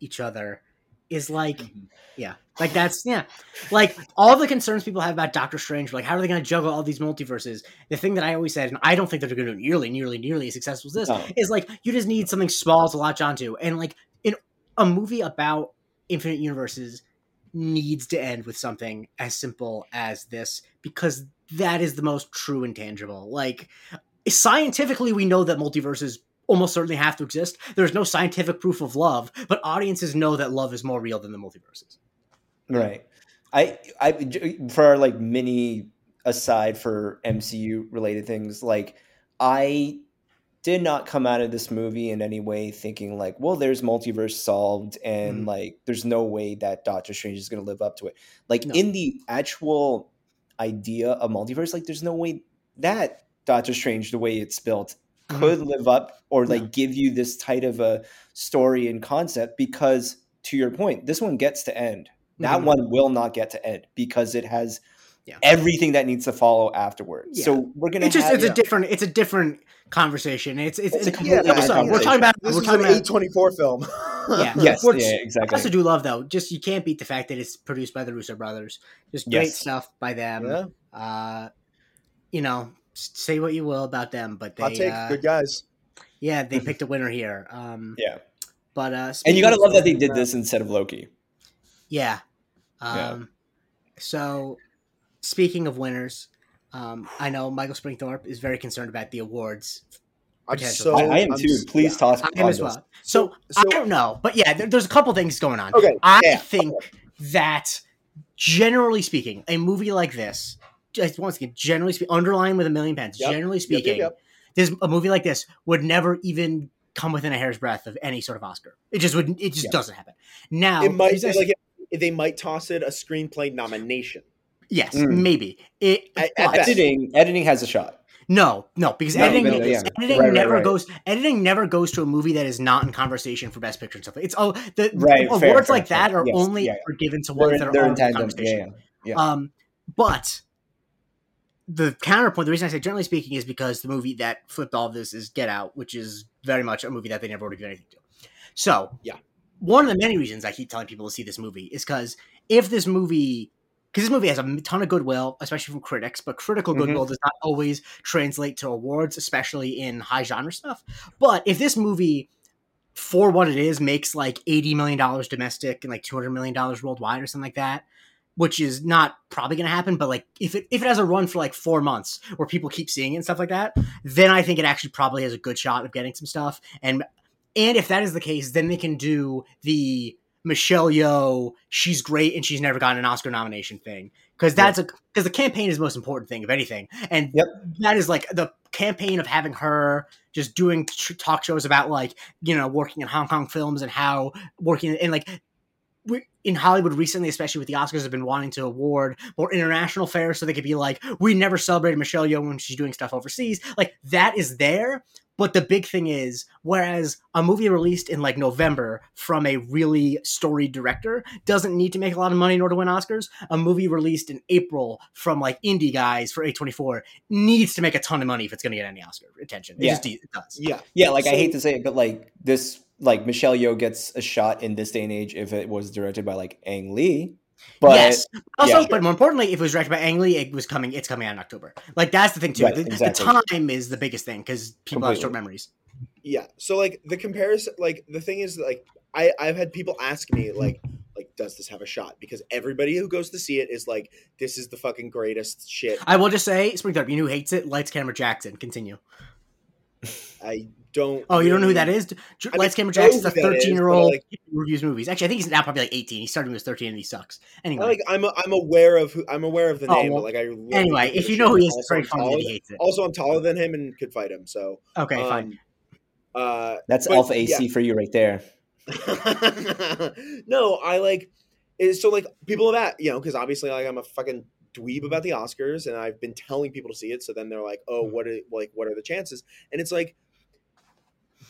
each other is like Mm-hmm. yeah like that's yeah like all the concerns people have about doctor strange like how are they going to juggle all these multiverses the thing that i always said and i don't think that they're going to do nearly nearly nearly as successful as this No. is like you just need something small to latch onto and like in a movie about infinite universes needs to end with something as simple as this because that is the most true and tangible like scientifically we know that multiverses almost certainly have to exist there's no scientific proof of love but audiences know that love is more real than the multiverses Right. I I for our like mini aside for MCU related things, like I did not come out of this movie in any way thinking like, well, there's multiverse solved and Mhm. like there's no way that Doctor Strange is going to live up to it. Like No. in the actual idea of multiverse, like there's no way that Doctor Strange, the way it's built, could live up or like No. give you this tight of a story and concept because to your point, this one gets to end. That Mhm. one will not get to end because it has Yeah. everything that needs to follow afterwards. Yeah. So we're gonna it's just have it's yeah. a different it's a different conversation it's it's, It's a it's completely different also, we're talking about This we're was talking an about A twenty four film. Yeah. <laughs> yes, Which- yeah, I exactly. also do love though. Just you can't beat the fact that it's produced by the Russo brothers. Just great Yes. stuff by them. yeah. Uh, you know, s- say what you will about them, but Hot they, take. uh, Good guys. yeah, they <laughs> picked a winner here. Um, Yeah. but uh, And you gotta love that they did this instead of Loki. Yeah. Um, Yeah. So, speaking of winners, um, I know Michael Springthorpe is very concerned about the awards. I'm so. I, I am I'm too. s- Please toss I me am on as well. So, So- I don't know, but yeah, there, there's a couple things going on. Okay. I yeah. think that generally speaking, a movie like this, just once again, generally speaking, underlying with a million pens, Yep. generally Yep, yep, speaking, yep. this a movie like this would never even come within a hair's breadth of any sort of Oscar. It just wouldn't. It just Yeah. doesn't happen. Now, It might there's- like they might toss it a screenplay nomination. yes, Mm. maybe it. At- but- at. Editing, editing has a shot. No, no, because No, editing, no, no, yeah. editing Right, right, never right. goes. Editing never goes to a movie that is not in conversation for Best Picture and stuff. It's all the Right, awards fair, like fair, that fair. are Yes, only yeah. ever given to They're, ones that are in already in. Yeah, conversation. yeah. yeah. Um, but the counterpoint, the reason I say generally speaking, is because the movie that flipped all of this is Get Out, which is very much a movie that they never would have given anything to. So, Yeah. one of the many reasons I keep telling people to see this movie is because if this movie, because this movie has a ton of goodwill, especially from critics, but critical Mhm. goodwill does not always translate to awards, especially in high genre stuff. But if this movie, for what it is, makes like eighty million dollars domestic and like two hundred million dollars worldwide or something like that, which is not probably going to happen. But like if it if it has a run for like four months where people keep seeing it and stuff like that, then I think it actually probably has a good shot of getting some stuff. And and if that is the case, then they can do the Michelle Yeoh, she's great and she's never gotten an Oscar nomination thing because that's a because the campaign is the most important thing of anything, and Yep. that is like the campaign of having her just doing talk shows about like you know working in Hong Kong films and how working in like in Hollywood recently, especially with the Oscars, have been wanting to award more international fairs so they could be like, we never celebrated Michelle Yeoh when she's doing stuff overseas. Like that is there, but the big thing is, whereas a movie released in like November from a really storied director doesn't need to make a lot of money in order to win Oscars, a movie released in April from like indie guys for A24 needs to make a ton of money if it's going to get any Oscar attention. It Yeah. just it does. Yeah. Yeah, like I hate to say it, but like this, like Michelle Yeoh gets a shot in this day and age if it was directed by like Ang Lee. But yes. Also, yeah. but more importantly, if it was directed by Ang Lee, it was coming. It's coming out in October. Like that's the thing too. Right, the, the time is the biggest thing because people have short memories. yeah. So like the comparison, like the thing is, like I I've had people ask me like like does this have a shot? Because everybody who goes to see it is like this is the fucking greatest shit. I will just say, Springtime, you know who hates it? Lights, Camera, Jackson. Continue. I don't. Oh, you don't know who that is? really- is? J- I Lights, mean, Camera, I know Jackson's a who that is, 13 year old like- reviews movies. Actually, I think he's now probably like 18. He started when he was 13 and he sucks. Anyway, I like I'm I'm aware of who I'm aware of the Oh, name, well, but like I really anyway, if you know who shit. he is, it's Also, very I'm funny that taller- he hates it. Also, I'm taller than him and could fight him. So Okay, fine. um, Uh, That's But, alpha AC yeah. for you right there. <laughs> no, I like is so like people have at you know because obviously like I'm a fucking dweeb about the Oscars and I've been telling people to see it. So then they're like, oh, what are like what are the chances? And it's like,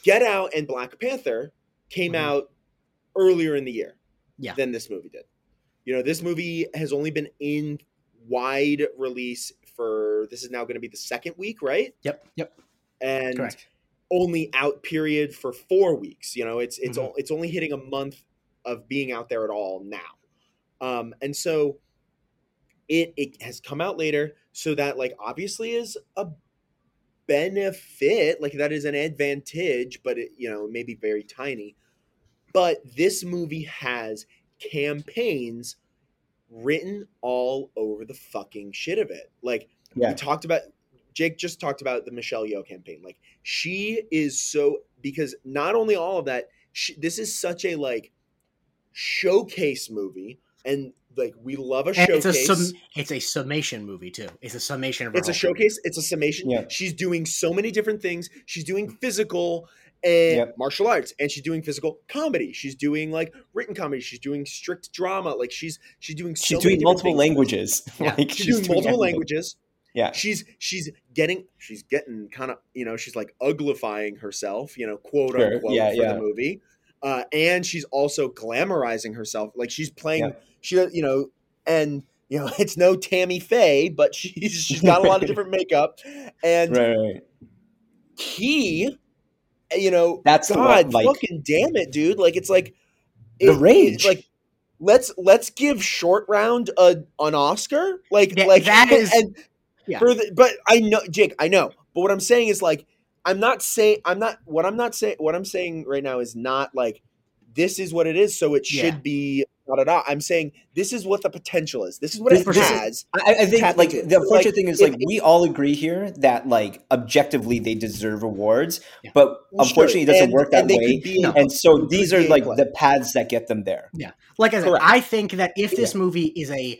Get Out and Black Panther came Mhm. out earlier in the year, Yeah. than this movie did. You know, this movie has only been in wide release for this is now going to be the second week, right? Yep, yep, And correct. only out period for four weeks. You know, it's it's Mhm. o- it's only hitting a month of being out there at all now, um, and so it it has come out later. So that like obviously is a benefit, like that is an advantage, but it you know maybe very tiny. But this movie has campaigns written all over the fucking shit of it. Like Yeah. we talked about Jake just talked about the Michelle Yeoh campaign. Like she is so because not only all of that, she, this is such a like showcase movie, and like we love a And it's showcase. a sum, it's a summation movie too. It's a summation of. her it's a whole career. showcase. It's a summation. Yeah. She's doing so many different things. She's doing physical and Yep. martial arts, and she's doing physical comedy. She's doing like written comedy. She's doing strict drama. Like she's she's doing so She's doing different multiple things. languages. <laughs> Yeah. <laughs> like She's, doing multiple everything. languages. Yeah. she's she's getting she's getting kind of you know she's like uglifying herself you know quote Sure. unquote Yeah, for yeah. the movie uh, and she's also glamorizing herself like she's playing Yeah. she you know and you know <laughs> it's no Tammy Faye but she's she's got a lot of <laughs> different makeup and Right, right. he you know That's the God one, like- fucking damn it dude like it's like The it- rage. like let's let's give short round a an Oscar like That- like that <laughs> is- and yeah. for the, but I know Jake I know but what I'm saying is like I'm not saying I'm not what I'm not saying what I'm saying right now is not like this is what it is so it should Yeah. be da, da, da. I'm saying this is what the potential is this is what This- it has I, I think tap like into the unfortunate Like, thing is if- like we all agree here that like objectively they deserve awards, Yeah. but Well, unfortunately it doesn't and- work that and way. be- No. And so these are like play. the paths that get them there. Yeah, like I said, Correct. I think that if this movie is a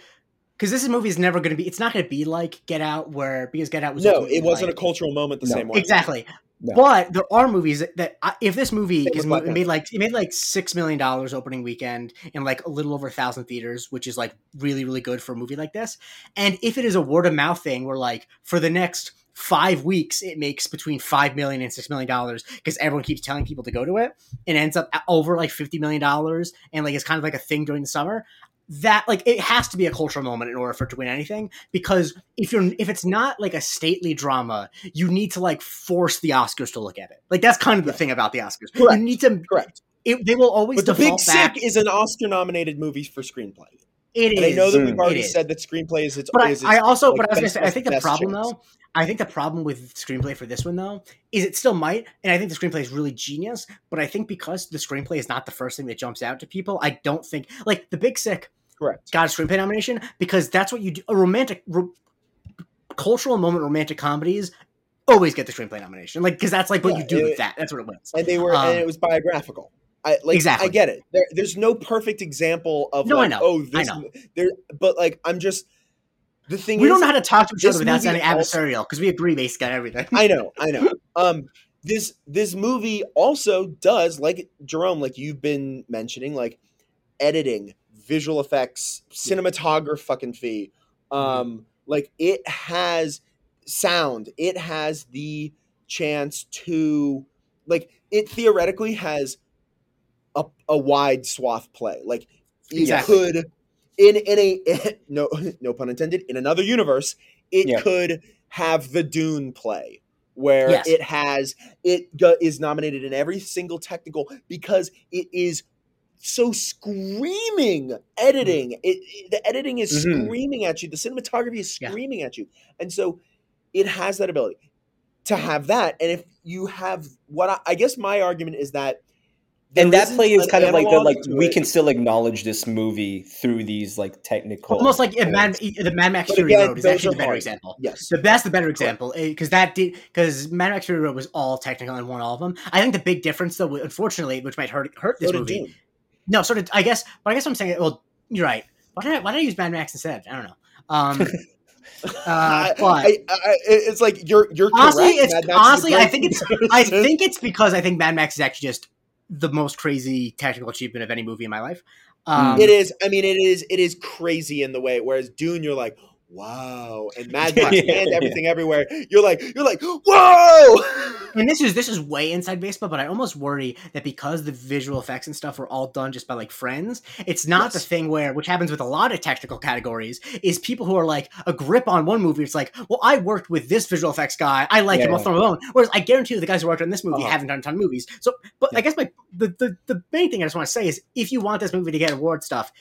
because this movie is never going to be, it's not going to be like Get Out, where because Get Out was no ultimately, it wasn't like- a cultural moment the No. same way exactly. No. But there are movies that, that I, if this movie is with mo- made like it made like six million dollars opening weekend in like a little over a thousand theaters, which is like really really good for a movie like this. And if it is a word of mouth thing, where like for the next five weeks it makes between five million and six million dollars because everyone keeps telling people to go to it, and ends up over like fifty million dollars, and like it's kind of like a thing during the summer. That like it has to be a cultural moment in order for it to win anything because if you're if it's not like a stately drama you need to like force the Oscars to look at it. Like that's kind of the thing about the Oscars. Correct. You need to. correct It, they will always but the Big back. Sick is an Oscar nominated movie for screenplay It is. and I know that we've already said that screenplay is its But I, is its, I also, like, but I was gonna say, I think the problem chance. though, I think the problem with screenplay for this one though is it still might, and I think the screenplay is really genius. But I think because the screenplay is not the first thing that jumps out to people, I don't think like the Big Sick correct got a screenplay nomination because that's what you do. A romantic, ro- cultural moment, romantic comedies always get the screenplay nomination, like because that's like what Yeah, you do it- with that. That's what it wins. and they were Um, and it was biographical. I like Exactly. I get it. There, there's no perfect example of No, I know. oh I know. there but like I'm just the thing We is don't know how to talk to each other without sounding adversarial because we agree basically on everything. I know, I know. <laughs> Um this this movie also does like Jerome like you've been mentioning like editing, visual effects, cinematography fucking fee. Um like it has sound. It has the chance to like it theoretically has a, a wide swath play. Like it Exactly. could in in a <laughs> no <laughs> no pun intended in another universe it Yeah. could have the Dune play where Yes. it has it is nominated in every single technical because it is so screaming editing it, it- the editing is Mhm. screaming at you the cinematography is Yeah. screaming at you and so it has that ability to have that, and if you have what I, I guess my argument is that. there and that isn't play is an kind of like the like we it. can still acknowledge this movie through these like technical Almost like in Mad, points. the Mad Max Fury again, Road is actually are the better hard. example. Yes. So that's the better example because that did because Mad Max Fury Road was all technical and won all of them. I think the big difference, though, unfortunately, which might hurt hurt this So did movie. No, sort of. I guess, but I guess I'm saying. Well, you're right. Why did I, why did I use Mad Max instead? I don't know. Um, <laughs> uh, but I, I, it's like you're you're honestly, correct. it's honestly, I think it's I <laughs> think it's because I think Mad Max is actually just the most crazy technical achievement of any movie in my life. Um, it is. I mean, it is. It is crazy in the way. Whereas Dune, you're like, wow, and Mad <laughs> Yeah. and everything everywhere. You're like, you're like, whoa. <laughs> and this is this is way inside baseball, but I almost worry that because the visual effects and stuff were all done just by like friends, it's not the thing where which happens with a lot of technical categories is people who are like a grip on one movie. It's like, well, I worked with this visual effects guy, I like him Yeah. off from alone. Whereas I guarantee you, the guys who worked on this movie Uh-huh. haven't done a ton of movies. So, but I guess my the, the the main thing I just want to say is if you want this movie to get award stuff.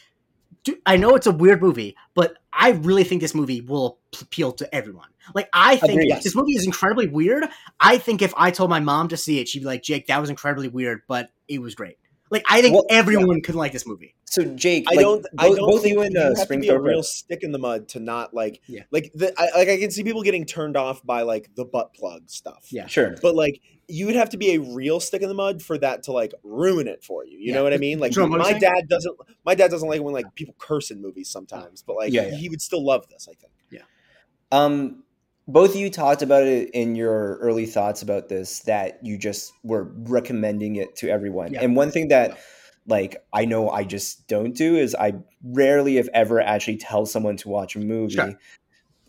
I know it's a weird movie, but I really think this movie will appeal to everyone. Like, I think Agreed. this movie is incredibly weird. I think if I told my mom to see it, she'd be like, "Jake, that was incredibly weird, but it was great." Like, I think Well, everyone could like this movie. So jake I like, don't. I both, don't both think you and you uh, have to be a real stick in the mud to not like. Yeah. Like the I, like I can see people getting turned off by like the butt plug stuff. Yeah. sure But like you would have to be a real stick in the mud for that to like ruin it for you. You Yeah. know what I mean? Like Sure, my dad doesn't. My dad doesn't like when like people curse in movies sometimes, but like Yeah, yeah. he would still love this. I think. Yeah. Um, both of you talked about it in your early thoughts about this that you just were recommending it to everyone. Yeah. And one thing that Yeah. Like I know I just don't do is I rarely if ever actually tell someone to watch a movie. Sure.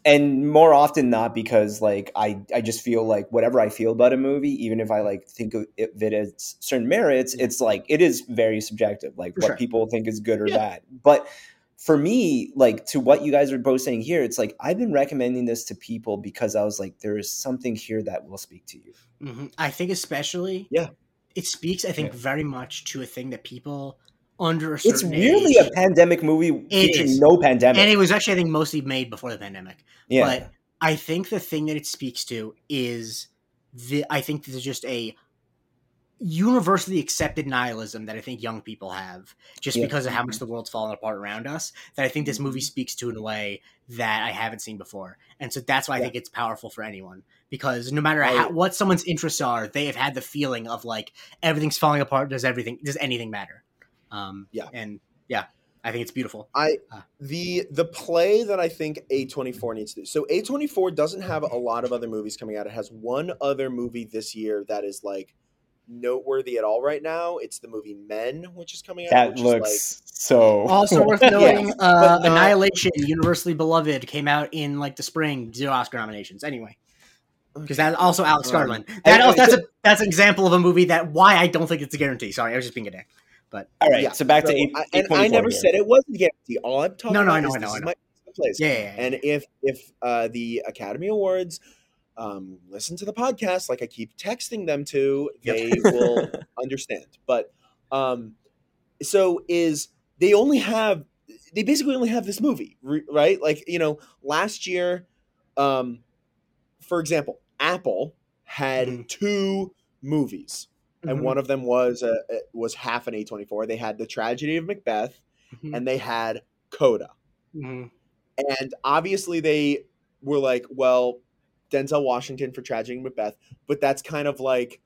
And more often not because like I I just feel like whatever I feel about a movie, even if I like think of it, as certain merits, it's like it is very subjective, like For what sure. people think is good or Yeah. bad. But for me, like to what you guys are both saying here, it's like I've been recommending this to people because I was like, there is something here that will speak to you. hmm I think, especially, Yeah. It speaks. I think Yeah. very much to a thing that people under a It's certain weirdly age, a pandemic movie featuring is. no pandemic. and it was actually, I think, mostly made before the pandemic. yeah, But I think the thing that it speaks to is the I think there's just a universally accepted nihilism that I think young people have just Yeah. because of how much the world's falling apart around us that I think this Mm-hmm. movie speaks to in a way that I haven't seen before. And so that's why I think it's powerful for anyone because no matter I- how, what someone's interests are, they have had the feeling of like everything's falling apart. Does everything, does anything matter? Um, Yeah. And yeah, I think it's beautiful. I Ah. the the play that I think A24 needs to do. So A24 doesn't have a lot of other movies coming out. It has one other movie this year that is like noteworthy at all right now. It's the movie Men, which is coming out. that which looks is so. <laughs> Also <laughs> worth Yeah. noting, uh, But not- Annihilation, universally beloved, came out in like the spring, zero Oscar nominations. Anyway, like because that's also Alex Um, Garland. and- That, and that's so- a that's an example of a movie that why I don't think it's a guarantee. Sorry, I was just being a dick. But all right, yeah, so back so to eight, I, and I never said it wasn't guaranteed. All I'm talking No, no, about I know, is I know, this I is my place. Yeah, yeah, yeah. And if if uh, the Academy Awards um, listen to the podcast like I keep texting them to, Yep. they will <laughs> understand. But um, so is they only have they basically only have this movie, right? Like you know, last year, um, for example, Apple had Mhm. two movies, and Mhm. one of them was uh, uh, was half an A twenty four. They had the tragedy of Macbeth, Mhm. and they had Coda. Mhm. And obviously, they were like, well, Denzel Washington for Tragedy of Macbeth, but that's kind of like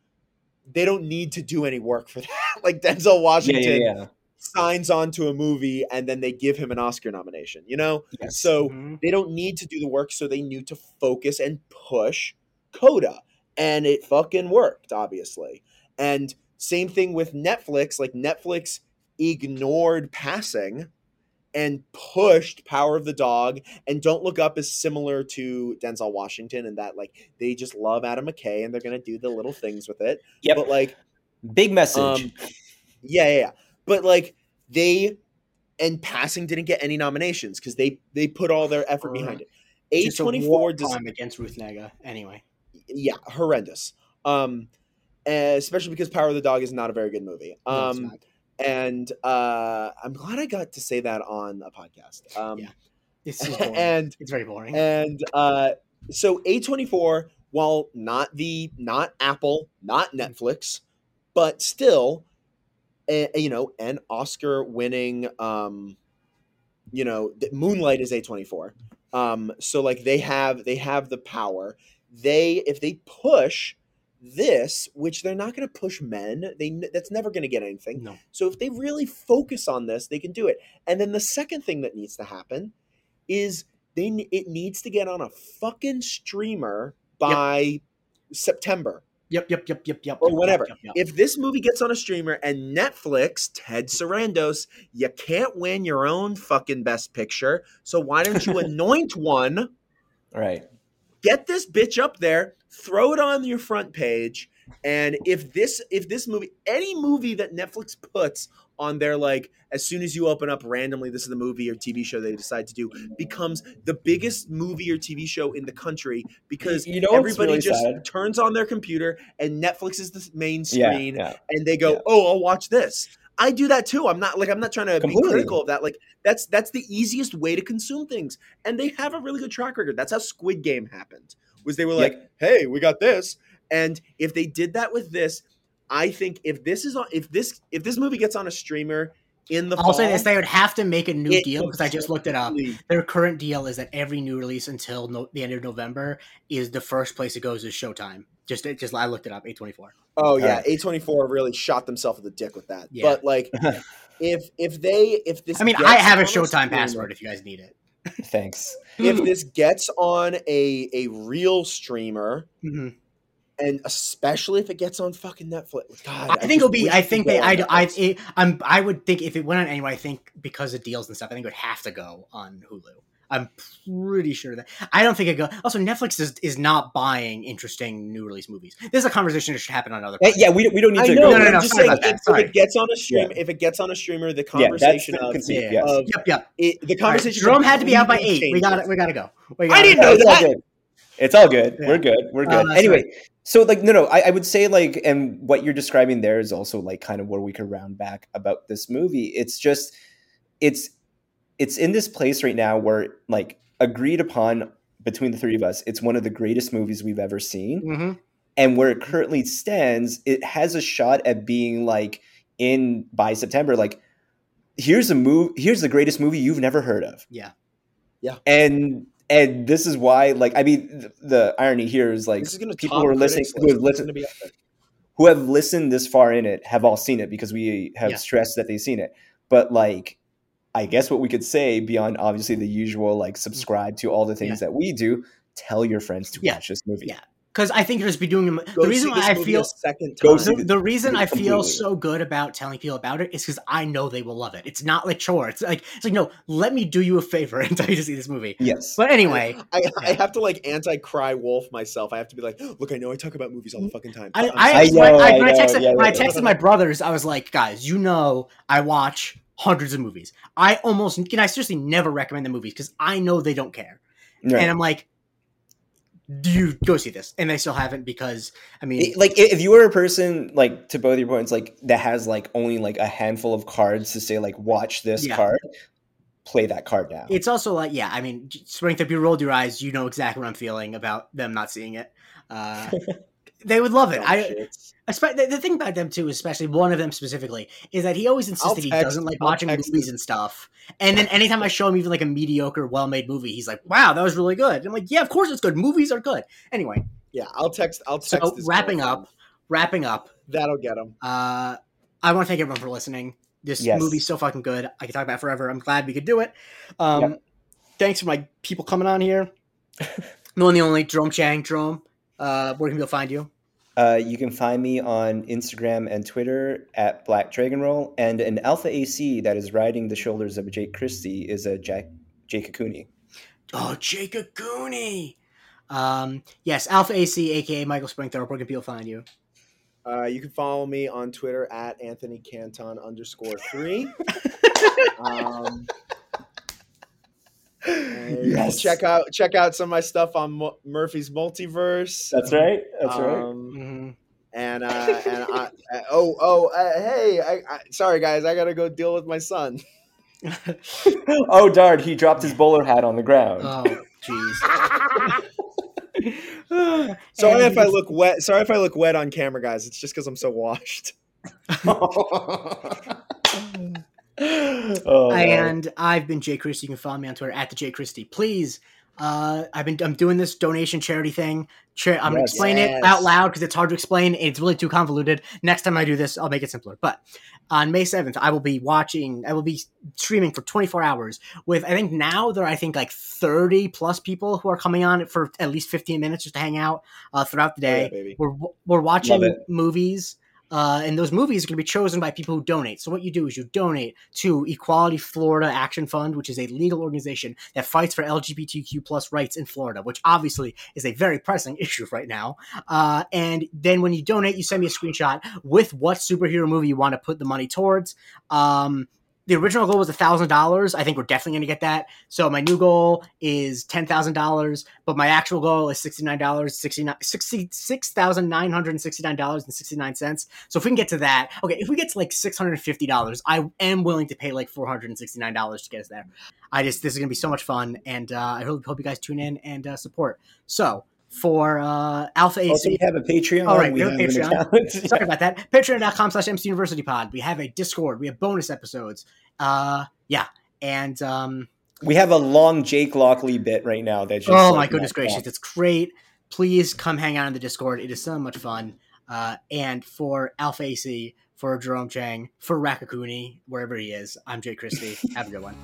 they don't need to do any work for <laughs> that. like Denzel Washington yeah, yeah. signs on to a movie and then they give him an Oscar nomination, you know? Yes. So Mhm. they don't need to do the work, so they need to focus and push Coda. And it fucking worked, obviously. And same thing with Netflix. Like Netflix ignored passing and pushed Power of the Dog and Don't Look Up is similar to Denzel Washington and that like they just love Adam McKay and they're gonna do the little things with it. Yeah, But like Big message. um, yeah, yeah, yeah. But like they and passing didn't get any nominations because they they put all their effort behind it. A Just a twenty war four does crime against Ruth Negga. Anyway, yeah horrendous. Um, especially because Power of the Dog is not a very good movie. No, it's Um, not. And uh, I'm glad I got to say that on a podcast. Um, Yeah. it's just <laughs> boring. and it's very boring. and uh, so A24 while not the not Apple, not Netflix, but still, a, you know, an Oscar-winning, um, you know, Moonlight is A twenty four. Um, so like they have they have the power. They if they push this, which they're not going to push men, they that's never going to get anything. No. So if they really focus on this, they can do it. And then the second thing that needs to happen is they it needs to get on a fucking streamer by September Yep, yep, yep, yep, yep. or yep, whatever. Yep, yep, yep. If this movie gets on a streamer and Netflix, Ted Sarandos, you can't win your own fucking best picture. So why don't you <laughs> anoint one? Right. Get this bitch up there, throw it on your front page, and if this if this movie any movie that Netflix puts on their like as soon as you open up randomly this is the movie or TV show they decide to do becomes the biggest movie or TV show in the country because You know everybody really just sad? turns on their computer and Netflix is the main Yeah, screen yeah. and they go, Yeah. "Oh, I'll watch this." I do that too. I'm not like I'm not trying to Completely. be critical of that. Like that's that's the easiest way to consume things, and they have a really good track record. That's how Squid Game happened. Was they were Yep. like, "Hey, we got this," and if they did that with this, I think if this is on, if this if this movie gets on a streamer in the I'll fall, say this: they would have to make a new it deal because I just looked it up. Their current deal is that every new release until no, the end of November is the first place it goes is Showtime. Just, it just I looked it up. A twenty four. Oh yeah, Alright. A twenty four really shot themselves in the dick with that. Yeah. But like, <laughs> if if they if this, I mean, I have a Showtime streamer- password if you guys need it. Thanks. If <laughs> this gets on a a real streamer, Mhm. And especially if it gets on fucking Netflix. God, I think it'll be. I think they. I. I. It, I'm. I would think if it went on anyway. I think because of deals and stuff, I think it would have to go on Hulu. I'm pretty sure that. I don't think it go. Also, Netflix is is not buying interesting new release movies. This is a conversation that should happen on other. Yeah, we, we don't need I to know. go. No, no, no, I'm just saying, if, if it gets on a stream, Yeah. if it gets on a streamer, the conversation of. Yeah. Yes. of Yep. Yep. it, the All right, conversation. Jerome had to be out by eight. We got it. We got to go. We I gotta didn't know that. It's all good. Yeah. We're good. We're good. anyway, so like no no, I, I would say like and what you're describing there is also like kind of where we could round back about this movie. It's just it's it's in this place right now where like agreed upon between the three of us, it's one of the greatest movies we've ever seen. Mhm. And where it currently stands, it has a shot at being like in by September, like here's a move here's the greatest movie you've never heard of Yeah. Yeah. and and this is why like i mean the, the irony here is like is people who are listening who have listened Be up there. who have listened this far in it have all seen it because we have Yeah. stressed that they've seen it but like i guess what we could say beyond obviously the usual like mm. subscribe to all the things that we do tell your friends to Yeah. watch this movie Yeah. Because I think you'll just be doing them. Go The reason why I feel second time. the, the reason I feel Completely. so good about telling people about it is because I know they will love it. It's not like chore. It's like it's like no, let me do you a favor <laughs> and tell you to see this movie. yes But anyway, I, I have to like anti-cry wolf myself. I have to be like, look, I know I talk about movies all the fucking time. I I, I sorry." when I, know, I when I texted yeah, when I yeah. texted my brothers, I was like, guys, you know, I watch hundreds of movies. I almost can I seriously never recommend the movies because I know they don't care. Right. And I'm like, do you go see this? And they still haven't because I mean, like if you were a person like to both your points like that has like only like a handful of cards to say like watch this Yeah. card play that card now it's also like yeah i mean strength if you rolled your eyes you know exactly what i'm feeling about them not seeing it uh, <laughs> they would love it Dumb i. I the, the thing about them too especially one of them specifically is that he always insists I'll that he text- doesn't like I'll watching movies and stuff and then anytime i show him even like a mediocre well-made movie he's like wow that was really good i'm like yeah of course it's good movies are good anyway Yeah, I'll text. I'll text. so wrapping up wrapping up That'll get him. uh i want to thank everyone for listening this Yes. movie's so fucking good i could talk about it forever i'm glad we could do it um Yep. thanks for my people coming on here <laughs> the one the only Jerome Chang Jerome uh where can people find you Uh, you can find me on Instagram and Twitter at Black Dragon Roll, and an Alpha AC that is riding the shoulders of Jake Christie is a Jack Jake Akuni. oh Jacob Cooney um yes Alpha AC aka Michael Springthorpe where can people find you Uh, you can follow me on Twitter at Anthony Canton underscore three. <laughs> um, Yes. Check out check out some of my stuff on Mu- Murphy's Multiverse. That's right. That's Um, Mhm. And uh, and I, uh, oh oh uh, hey I, I sorry guys I gotta go deal with my son. <laughs> oh, darn! he dropped his bowler hat on the ground. oh jeez <laughs> Sorry And if I look wet. Sorry if I look wet on camera, guys. It's just because I'm so washed. <laughs> oh, and I've been Jay Christie. You can follow me on Twitter at the Jay Christie. Please, uh, I've been I'm doing this donation charity thing. Cha- I'm gonna Yes. explain it out loud because it's hard to explain. It's really too convoluted. Next time I do this, I'll make it simpler. But on May 7th, I will be watching. I will be streaming for 24 hours with. I think now there are I think like 30 plus people who are coming on for at least 15 minutes just to hang out uh, throughout the Oh, day. yeah. We're we're watching movies. Uh, and those movies are going to be chosen by people who donate. So what you do is you donate to Equality Florida Action Fund, which is a legal organization that fights for LGBTQ plus rights in Florida, which obviously is a very pressing <laughs> issue right now. Uh, and then when you donate, you send me a screenshot with what superhero movie you want to put the money towards. Um, the original goal was thousand dollars. I think we're definitely going to get that. So my new goal is ten thousand dollars, but my actual goal is sixty nine dollars, sixty nine sixty six thousand nine hundred sixty nine dollars and sixty nine cents. So if we can get to that, okay, if we get to like six hundred and fifty dollars, I am willing to pay like four hundred and sixty nine dollars to get us there. I just this is going to be so much fun, and uh, I hope hope you guys tune in and uh, support. So for uh, Alpha AC, Also, we have a Patreon. All right, we we have a Patreon. <laughs> Sorry about that. Patreon.com slash MC University Pod. We have a Discord. We have bonus episodes. Uh yeah. And um we have a long Jake Lockley bit right now. That just oh like my goodness gracious, it's great. Please come hang out in the Discord. It is so much fun. Uh and for Alpha AC, for Jerome Chang, for Rakakuni, wherever he is, I'm Jay Christie. have a good one.